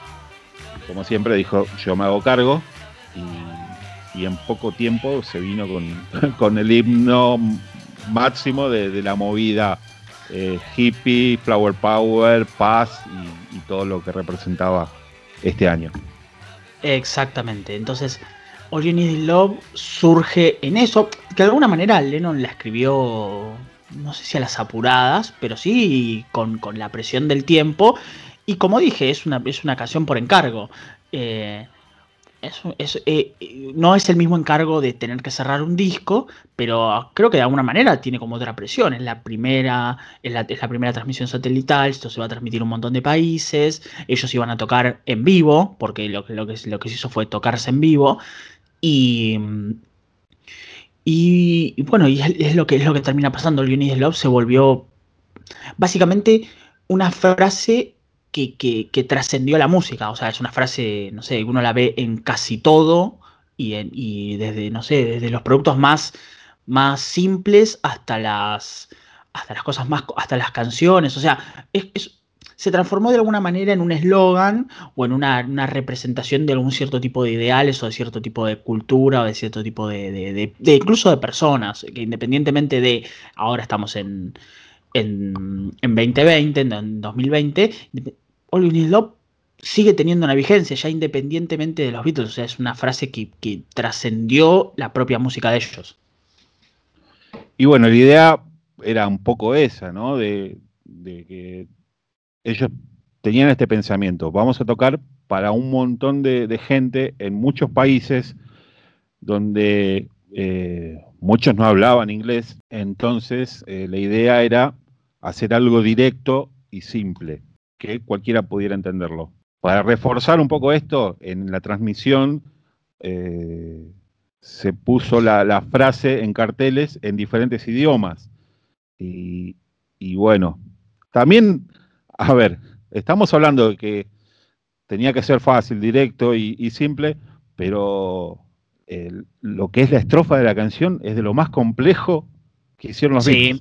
como siempre, dijo, yo me hago cargo y, y en poco tiempo se vino con, *laughs* con el himno máximo de, la movida eh, hippie, flower power, paz y, todo lo que representaba este año. Exactamente, entonces All You Need Love surge en eso, que de alguna manera Lennon la escribió, no sé si a las apuradas, pero sí con, la presión del tiempo. Y como dije, es una, es una canción por encargo. Eh, eh, no es el mismo encargo de tener que cerrar un disco, pero creo que de alguna manera tiene como otra presión. Es la primera, es la, primera transmisión satelital, esto se va a transmitir un montón de países, ellos iban a tocar en vivo, porque lo, que, lo que se hizo fue tocarse en vivo. Y, y, bueno, y es, lo que, es lo que termina pasando. El Love se volvió básicamente una frase que, trascendió la música. O sea, es una frase, no sé, uno la ve en casi todo y, y desde, no sé, desde los productos más, más simples hasta las hasta las cosas más, hasta las canciones, o sea, se transformó de alguna manera en un eslogan o en una, representación de algún cierto tipo de ideales o de cierto tipo de cultura o de cierto tipo de, incluso de personas, que independientemente de, ahora estamos en, en, 2020, en 2020, All We Love sigue teniendo una vigencia, ya independientemente de los Beatles, o sea, es una frase que, que trascendió la propia música de ellos. Y bueno, la idea era un poco esa, ¿no? De, que ellos tenían este pensamiento, vamos a tocar para un montón de, gente en muchos países donde eh, muchos no hablaban inglés, entonces eh, la idea era hacer algo directo y simple, que cualquiera pudiera entenderlo. Para reforzar un poco esto, en la transmisión eh, se puso la, frase en carteles en diferentes idiomas. Y, bueno, también, a ver, estamos hablando de que tenía que ser fácil, directo y, simple, pero lo que es la estrofa de la canción es de lo más complejo que hicieron los sí,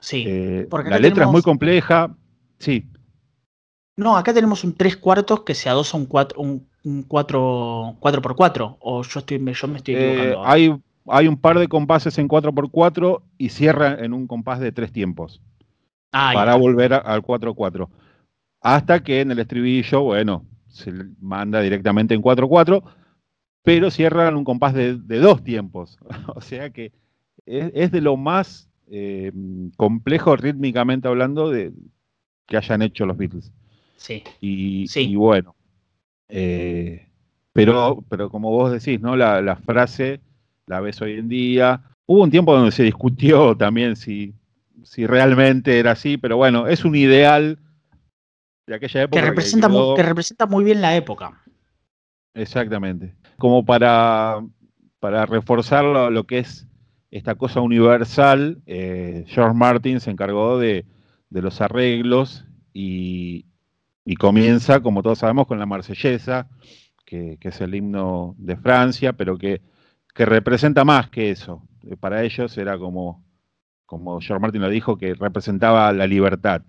Sí, eh, la letra es muy compleja, sí. No, acá tenemos un 3 cuartos que se adosa un 4, un, 4, 4x4, o yo, estoy, yo me estoy eh, equivocando. hay, hay un par de compases en 4x4 y cierra en un compás de tres tiempos. Ah, para volver al 4-4. Hasta que en el estribillo, bueno, se manda directamente en 4-4, pero cierra en un compás de, dos tiempos. *laughs* o sea que es, de lo más eh, complejo rítmicamente hablando de que hayan hecho los Beatles. Sí. Y, bueno. Eh, pero, pero como vos decís, ¿no? La, frase la ves hoy en día. Hubo un tiempo donde se discutió también si, si realmente era así, pero bueno, es un ideal de aquella época. Que representa, muy, que representa muy bien la época. Exactamente. Como para, para reforzar lo, que es esta cosa universal, eh, George Martin se encargó de, de los arreglos y, y comienza, como todos sabemos, con la marsellesa, que, es el himno de Francia, pero que, representa más que eso. Eh, para ellos era como, como George Martin lo dijo, que representaba la libertad.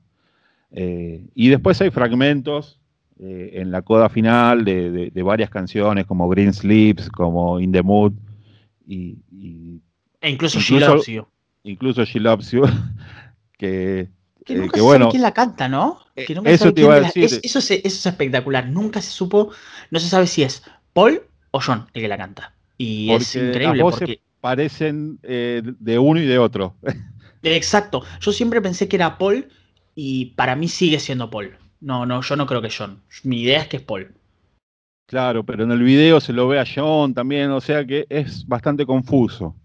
Eh, y después hay fragmentos eh, en la coda final de, varias canciones, como Green Sleeps, como In the Mood, y, e incluso, She Loves You. Incluso She Loves You, *laughs* que, que nunca se sabe quién la canta, ¿no? Eh, eso te iba a decir. eso, es, espectacular. Nunca se supo, no se sabe si es Paul o John el que la canta. Y es increíble. Las porque parecen eh, de uno y de otro. *laughs* Exacto. Yo siempre pensé que era Paul y para mí sigue siendo Paul. No, no, yo no creo que John. Mi idea es que es Paul. Claro, pero en el video se lo ve a John también, o sea que es bastante confuso.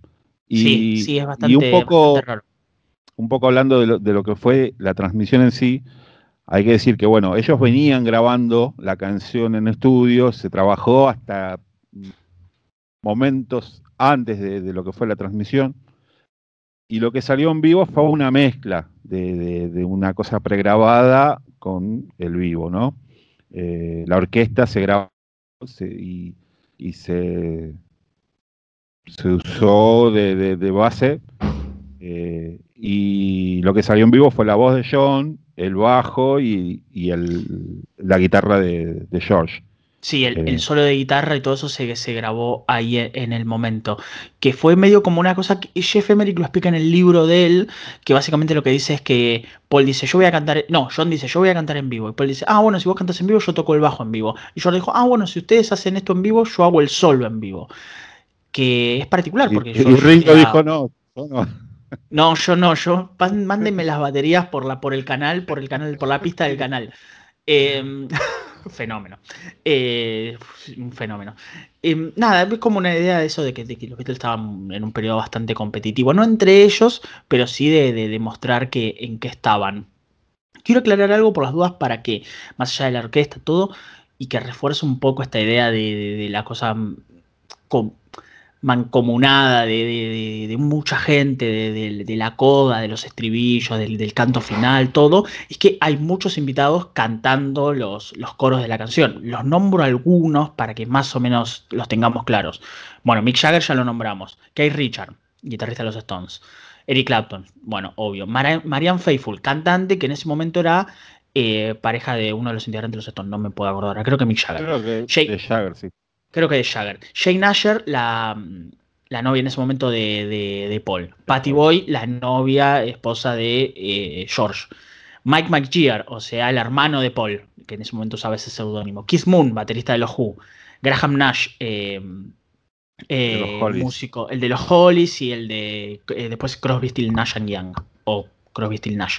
Y, sí, sí, es bastante, un poco, raro. Un poco hablando de lo que fue la transmisión en sí, hay que decir que, bueno, ellos venían grabando la canción en estudio, se trabajó hasta momentos antes de, lo que fue la transmisión, y lo que salió en vivo fue una mezcla de, una cosa pregrabada con el vivo, ¿no? Eh, la orquesta se grabó y, se, se usó de, base, eh, y lo que salió en vivo fue la voz de John, el bajo y, la guitarra de, George. Sí, el, eh. solo de guitarra y todo eso se, se grabó ahí e, en el momento. Que fue medio como una cosa que Jeff Emerick lo explica en el libro de él, que básicamente lo que dice es que Paul dice, yo voy a cantar, no, John dice, yo voy a cantar en vivo. Y Paul dice, ah, bueno, si vos cantas en vivo, yo toco el bajo en vivo. Y George dijo, ah, bueno, si ustedes hacen esto en vivo, yo hago el solo en vivo. Que es particular porque... Y, Ringo dijo, no, no. No, yo no, yo mándenme las baterías por la, por el canal, por el canal, por la pista del canal. Em, *laughs* fenómeno. Eh, un fenómeno. Em, nada, es como una idea de eso de que, los Beatles estaban en un periodo bastante competitivo. No entre ellos, pero sí de, demostrar que, en qué estaban. Quiero aclarar algo por las dudas para que, más allá de la orquesta, todo, y que refuerce un poco esta idea de, la cosa con, mancomunada de, mucha gente, de, la coda, de los estribillos, del, canto final, todo, es que hay muchos invitados cantando los, los, coros de la canción. Los nombro algunos para que más o menos los tengamos claros. Bueno, Mick Jagger ya lo nombramos. Keith Richard, guitarrista de los Stones. Eric Clapton, bueno, obvio. Marianne Faithful, cantante que en ese momento era eh, pareja de uno de los integrantes de los Stones, no me puedo acordar, creo que Mick Jagger. Creo que de Jagger, sí. Creo que de Jagger. Shane Asher, la, novia en ese momento de, Paul. Patty Boy, la novia, esposa de eh, George. Mike McGear, o sea, el hermano de Paul, que en ese momento usaba ese seudónimo. Keith Moon, baterista de los Who. Graham Nash, eh, músico, el de los Hollies y el de después Crosby, Still Nash and Young o Crosby, Still Nash.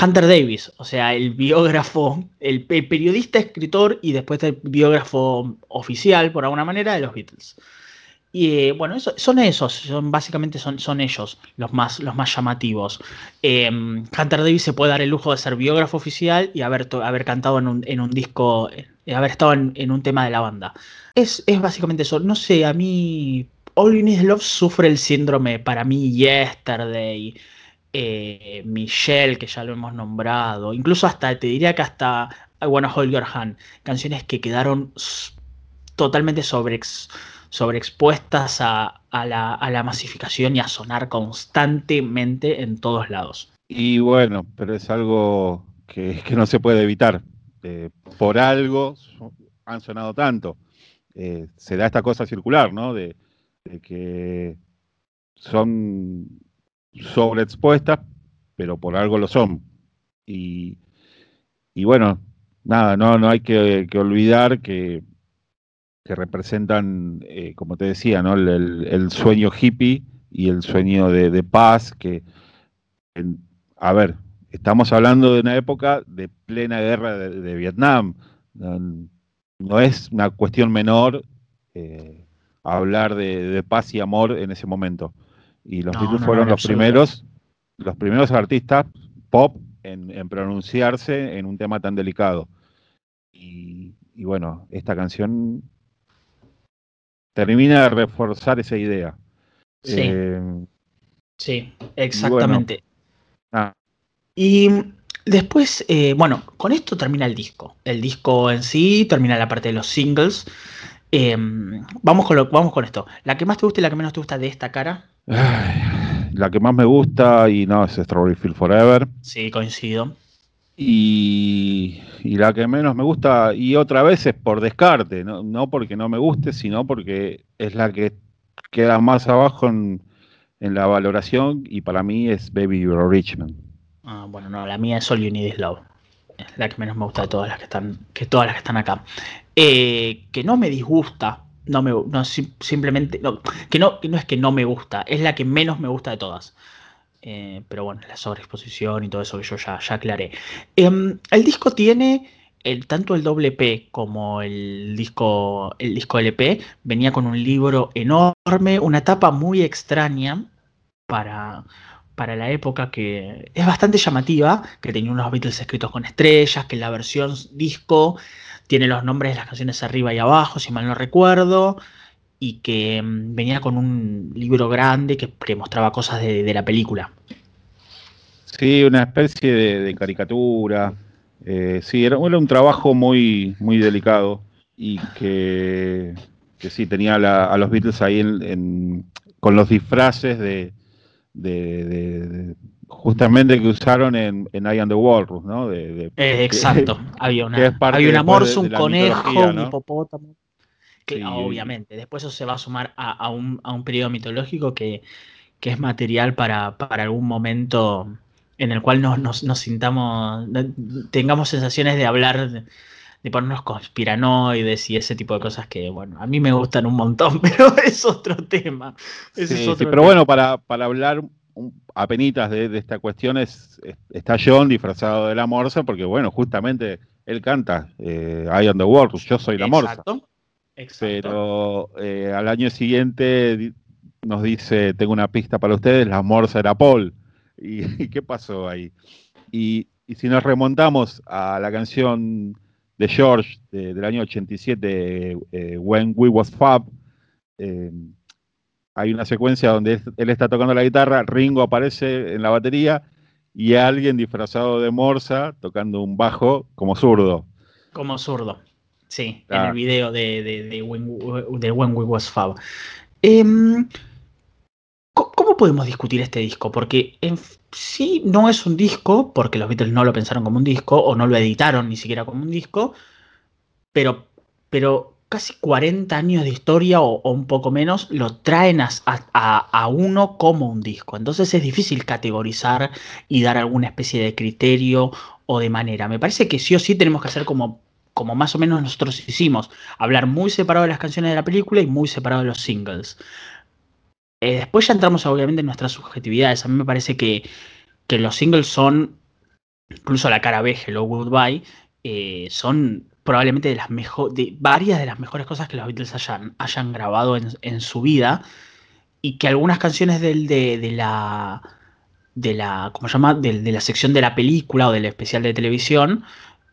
Hunter Davis, o sea, el biógrafo, el, periodista, escritor y después el biógrafo oficial, por alguna manera, de los Beatles. Y eh, bueno, son esos, son, básicamente son, son ellos los más, los más llamativos. Em, Hunter Davis se puede dar el lujo de ser biógrafo oficial y haber, haber cantado en un, en un disco, eh, haber estado en, un tema de la banda. Es, es básicamente eso. No sé, a mí All You Need Love sufre el síndrome, para mí, Yesterday. Eh, Michelle, que ya lo hemos nombrado, incluso hasta, te diría que hasta I Wanna Hold Your Hand, canciones que quedaron totalmente sobreexpuestas a, la, masificación y a sonar constantemente en todos lados. Y bueno, pero es algo que, no se puede evitar. Eh, por algo han sonado tanto. Eh, se da esta cosa circular, ¿no? de que son sobreexpuestas, pero por algo lo son. Y, bueno, nada, no, no hay que, olvidar que, que representan, eh, como te decía, ¿no? El, sueño hippie y el sueño de, paz, que, a ver, estamos hablando de una época de plena guerra de, Vietnam. No, es una cuestión menor eh, hablar de, paz y amor en ese momento. Y los Beatles fueron los primeros, los primeros artistas pop en, pronunciarse en un tema tan delicado. Y, bueno, esta canción termina de reforzar esa idea. Sí, eh, sí exactamente. Y, después, eh, bueno, con esto termina el disco. El disco en sí termina la parte de los singles. Eh, vamos, con lo, vamos con esto. ¿La que más te gusta y la que menos te gusta de esta cara? la que más me gusta y no es Strawberry Field Forever. Sí, coincido. Y, la que menos me gusta, y otra vez es por descarte, no, porque no me guste, sino porque es la que queda más abajo en, la valoración y para mí es Baby You're Richmond. Ah, bueno, no, la mía es All You Need Is Love. Es la que menos me gusta de todas las que están, que todas las que están acá. Eh, que no me disgusta, no me simplemente no, que no no es que no me gusta es la que menos me gusta de todas. Eh, pero bueno la sobreexposición y todo eso que yo ya, ya aclaré. Em, el disco tiene el, tanto el doble P como el disco el disco LP venía con un libro enorme una tapa muy extraña para para la época que es bastante llamativa, que tenía unos Beatles escritos con estrellas, que la versión disco tiene los nombres de las canciones arriba y abajo, si mal no recuerdo, y que mm, venía con un libro grande que, mostraba cosas de, la película. Sí, una especie de, caricatura. Eh, sí, era, un trabajo muy, muy delicado y que, sí, tenía a los Beatles ahí con los disfraces de, justamente que usaron en, en I the Walrus, ¿no? Eh, exacto, *laughs* había, una, había un amor, un conejo, un hipopótamo. Obviamente, después eso se va a sumar a, un, periodo mitológico que, es material para, algún momento en el cual nos, sintamos, tengamos sensaciones de hablar, de, ponernos conspiranoides y ese tipo de cosas que, bueno, a mí me gustan un montón, *laughs* pero es otro tema. sí, pero bueno, para, para hablar apenitas de, de esta cuestión es, está John disfrazado de la morsa, porque bueno, justamente él canta eh, I am the world, yo soy la morsa. Pero eh, al año siguiente nos dice, tengo una pista para ustedes, la morsa era Paul. ¿Y, *laughs* qué pasó ahí? Y, si nos remontamos a la canción de George del año 87, eh, When We Was Fab, hay una secuencia donde él está tocando la guitarra, Ringo aparece en la batería y alguien disfrazado de Morsa tocando un bajo como zurdo. Como zurdo, sí, en el video de, de, When, We Was Fab. Em, ¿Cómo ¿cómo podemos discutir este disco? Porque en sí no es un disco, porque los Beatles no lo pensaron como un disco, o no lo editaron ni siquiera como un disco, pero, pero casi 40 años de historia o, un poco menos lo traen a, a, uno como un disco. Entonces es difícil categorizar y dar alguna especie de criterio o de manera. Me parece que sí o sí tenemos que hacer como, como más o menos nosotros hicimos, hablar muy separado de las canciones de la película y muy separado de los singles. Eh, después ya entramos obviamente en nuestras subjetividades. A mí me parece que, que los singles son, incluso la cara B, Hello Goodbye, eh, son probablemente de las mejores, de varias de las mejores cosas que los Beatles hayan, hayan grabado en, su vida y que algunas canciones del, de, la de la ¿cómo se llama? De, la sección de la película o del especial de televisión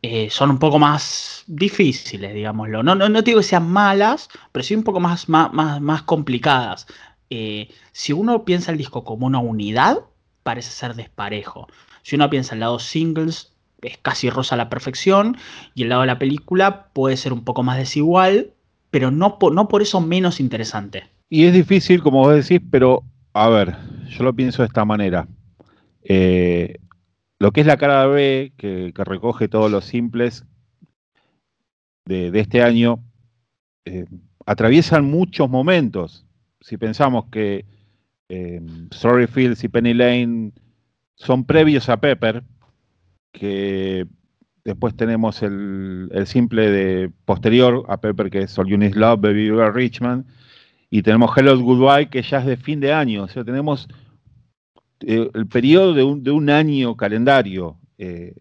eh, son un poco más difíciles, digámoslo. No, no, no digo que sean malas, pero sí un poco más, más, más, complicadas. Eh, si uno piensa el disco como una unidad, parece ser desparejo. Si uno piensa el lado singles, es casi rosa a la perfección y el lado de la película puede ser un poco más desigual, pero no por, no por eso menos interesante. Y es difícil, como vos decís, pero a ver, yo lo pienso de esta manera. Eh, lo que es la cara B, que, recoge todos los simples de, este año, eh, atraviesan muchos momentos. Si pensamos que eh, Sorry Fields y Penny Lane son previos a Pepper, que después tenemos el, simple de posterior a Pepper, que es All You Need Love, Baby Girl Richmond, y tenemos Hello Goodbye, que ya es de fin de año, o sea, tenemos eh, el periodo de un, de un, año calendario eh,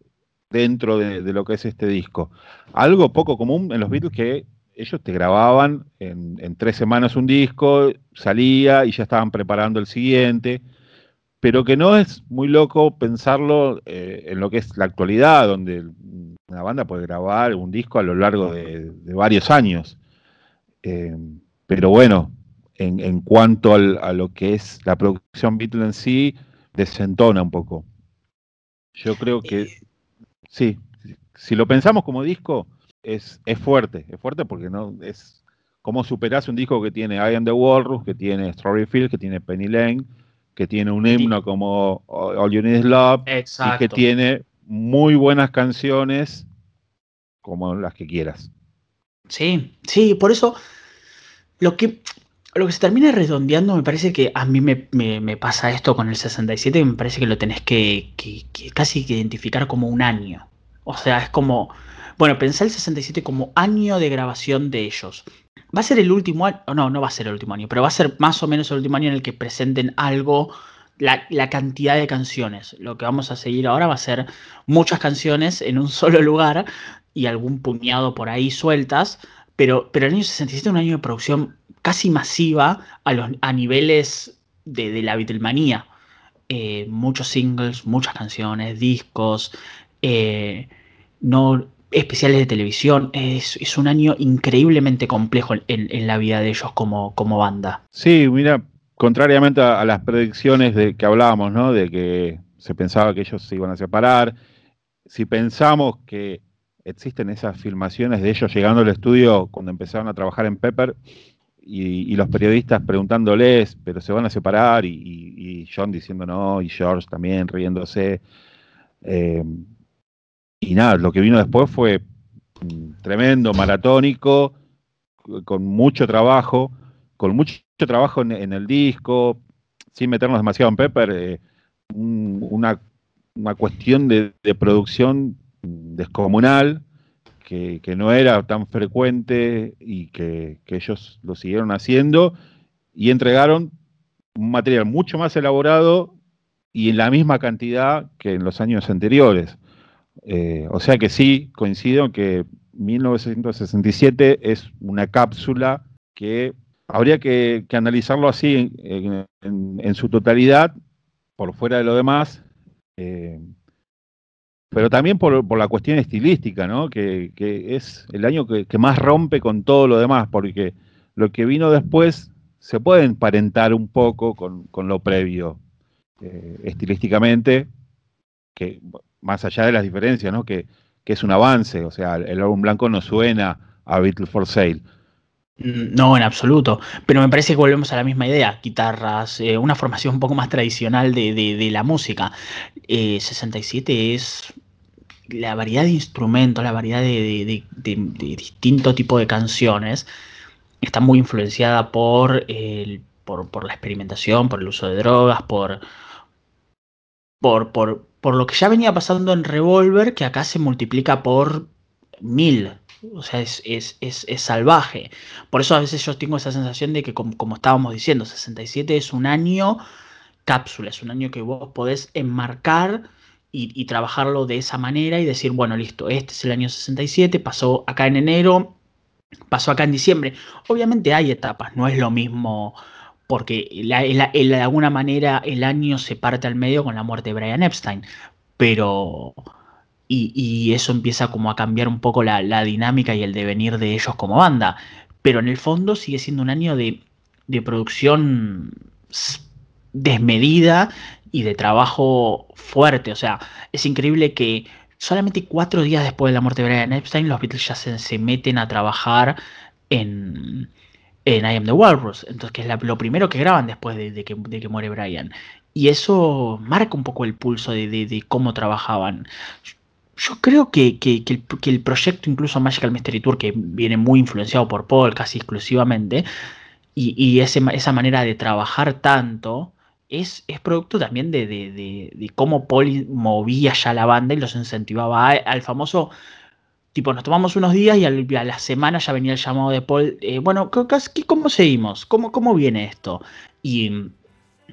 dentro de, lo que es este disco. Algo poco común en los Beatles que ellos te grababan en, en tres semanas un disco, salía y ya estaban preparando el siguiente pero que no es muy loco pensarlo eh, en lo que es la actualidad, donde una banda puede grabar un disco a lo largo de, varios años. Eh, pero bueno, en, cuanto a lo que es la producción Beatles en sí, desentona un poco. Yo creo que sí, si lo pensamos como disco, es, es fuerte, es fuerte porque no es como superas un disco que tiene I Am the Walrus, que tiene Strawberry Field, que tiene Penny Lane, que tiene un himno como All You Need Is Love y que tiene muy buenas canciones como las que quieras. Sí, sí, por eso lo que, lo que se termina redondeando me parece que a mí me, pasa esto con el 67 y me parece que lo tenés que, que, casi que identificar como un año. O sea, es como, bueno, pensé el 67 como año de grabación de ellos. Va a ser el último año, no, no va a ser el último año, pero va a ser más o menos el último año en el que presenten algo, la, cantidad de canciones. Lo que vamos a seguir ahora va a ser muchas canciones en un *laughs* solo lugar y algún puñado por ahí sueltas, pero, pero el año 67 es un año de producción casi masiva a, los, a niveles de, la Beatlemanía. Eh, muchos singles, muchas canciones, discos. Eh, no, especiales de televisión. Es, un año increíblemente complejo en, la vida de ellos como, como banda. Sí, mira, contrariamente a, las predicciones de que hablábamos, ¿no? De que se pensaba que ellos se iban a separar. Si pensamos que existen esas filmaciones de ellos llegando al estudio cuando empezaron a trabajar en Pepper y, los periodistas preguntándoles, pero se van a separar y, John diciendo no y George también riéndose. Eh, y nada, lo que vino después fue tremendo, maratónico, con mucho trabajo, con mucho trabajo en, el disco, sin meternos demasiado en Pepper, eh, una, cuestión de, producción descomunal que, no era tan frecuente y que ellos lo siguieron haciendo y entregaron un material mucho más elaborado y en la misma cantidad que en los años anteriores. Eh, o sea que sí, coincido que 1967 es una cápsula que habría que, analizarlo así en, su totalidad, por fuera de lo demás, eh, pero también por, la cuestión estilística, ¿no? que, es el año que, más rompe con todo lo demás, porque lo que vino después se puede emparentar un poco con, lo previo eh, estilísticamente, que más allá de las diferencias, ¿no? Que, es un avance, o sea, el álbum blanco no suena a Beatles for Sale. Mm, no, en absoluto. Pero me parece que volvemos a la misma idea. Guitarras, eh, una formación un poco más tradicional de, la música. 67 eh, es la variedad de instrumentos, la variedad de, distinto tipo de canciones. Está muy influenciada por, por, la experimentación, por el uso de drogas, por, por, por, por lo que ya venía pasando en Revolver, que acá se multiplica por mil. O sea, es, salvaje. Por eso a veces yo tengo esa sensación de que, como, estábamos diciendo, 67 es un año cápsula, es un año que vos podés enmarcar y, trabajarlo de esa manera y decir, bueno, listo, este es el año 67, pasó acá en enero, pasó acá en diciembre. Obviamente hay etapas, no es lo mismo porque de alguna manera el año se parte al medio con la muerte de Brian Epstein, pero y, eso empieza como a cambiar un poco la, dinámica y el devenir de ellos como banda. Pero en el fondo sigue siendo un año de, producción desmedida y de trabajo fuerte. O sea, es increíble que solamente cuatro días después de la muerte de Brian Epstein, los Beatles ya se, meten a trabajar en, en I Am the Walrus. Entonces, que es lo primero que graban después de, que, muere Brian. Y eso marca un poco el pulso de, de cómo trabajaban. Yo creo que, el, proyecto, incluso Magical Mystery Tour, que viene muy influenciado por Paul casi exclusivamente, y, esa manera de trabajar tanto, es, es producto también de, cómo Paul movía ya la banda y los incentivaba al famoso tipo, nos tomamos unos días y a la semana ya venía el llamado de Paul, eh, bueno, ¿cómo seguimos? ¿Cómo, ¿Cómo viene esto? Y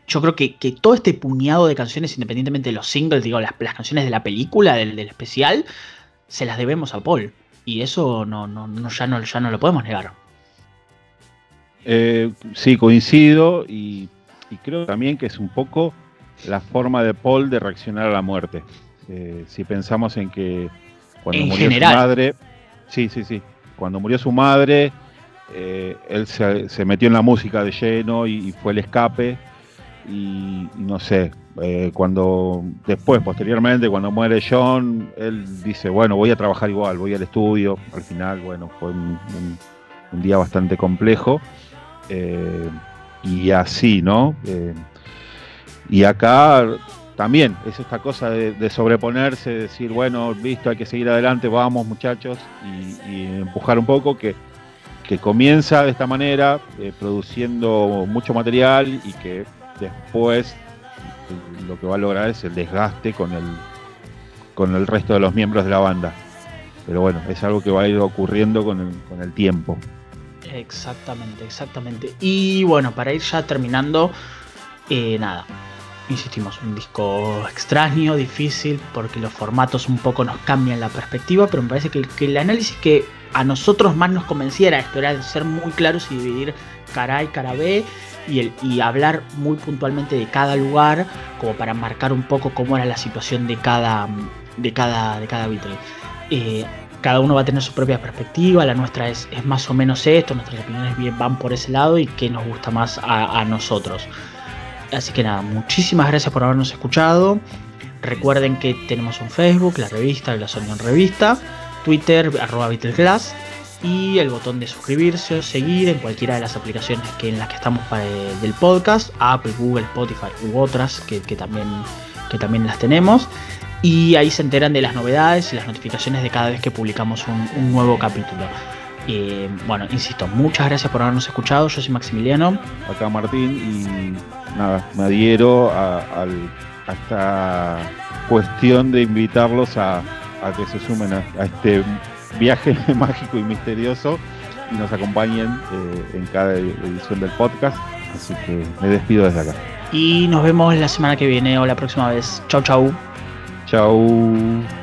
yo creo que, todo este puñado de canciones, independientemente de los singles, digo, las, canciones de la película, del, especial, se las debemos a Paul. Y eso no, no, ya, no, ya no lo podemos negar. Eh, sí, coincido y, creo también que es un poco la forma de Paul de reaccionar a la muerte. Eh, si pensamos en que cuando murió su madre, sí, sí, sí, cuando murió su madre, eh, él se, metió en la música de lleno y fue el escape y, no sé, eh, cuando después, posteriormente, cuando muere John, él dice, bueno, voy a trabajar igual, voy al estudio. Al final, bueno, fue un, día bastante complejo. Eh, y así, ¿no? Y acá también es esta cosa de, sobreponerse, decir, bueno, visto, hay que seguir adelante, vamos muchachos, y, empujar un poco, que, que comienza de esta manera, produciendo mucho material y que después lo que va a lograr es el desgaste con el, con el resto de los miembros de la banda. Pero bueno, es algo que va a ir ocurriendo con el, con el tiempo. Exactamente, exactamente. Y bueno, para ir ya terminando, eh, nada, insistimos, un disco extraño, difícil, porque los formatos un poco nos cambian la perspectiva, pero me parece que, que el análisis que a nosotros más nos convenciera esto era de ser muy claros y dividir cara A y cara B y, el, y hablar muy puntualmente de cada lugar, como para marcar un poco cómo era la situación de cada, de cada, de cada Beatle. Eh, cada uno va a tener su propia perspectiva, la nuestra es, es, más o menos esto, nuestras opiniones van por ese lado y qué nos gusta más a, nosotros. Así que nada, muchísimas gracias por habernos escuchado. Recuerden que tenemos un Facebook, la revista, la Sonion Revista, Twitter, arroba Beatleglass y el botón de suscribirse o seguir en cualquiera de las aplicaciones que, en las que estamos del podcast, Apple, Google, Spotify u otras que, también, que también las tenemos. Y ahí se enteran de las novedades y las notificaciones de cada vez que publicamos un, nuevo capítulo. Eh, bueno, insisto, muchas gracias por habernos escuchado. Yo soy Maximiliano. Acá Martín y nada, me adhiero a, esta cuestión de invitarlos a, que se sumen a este viaje *laughs* mágico y misterioso y nos acompañen eh, en cada edición del podcast. Así que me despido desde acá. Y nos vemos la semana que viene o la próxima vez. Chau, chau. Chau.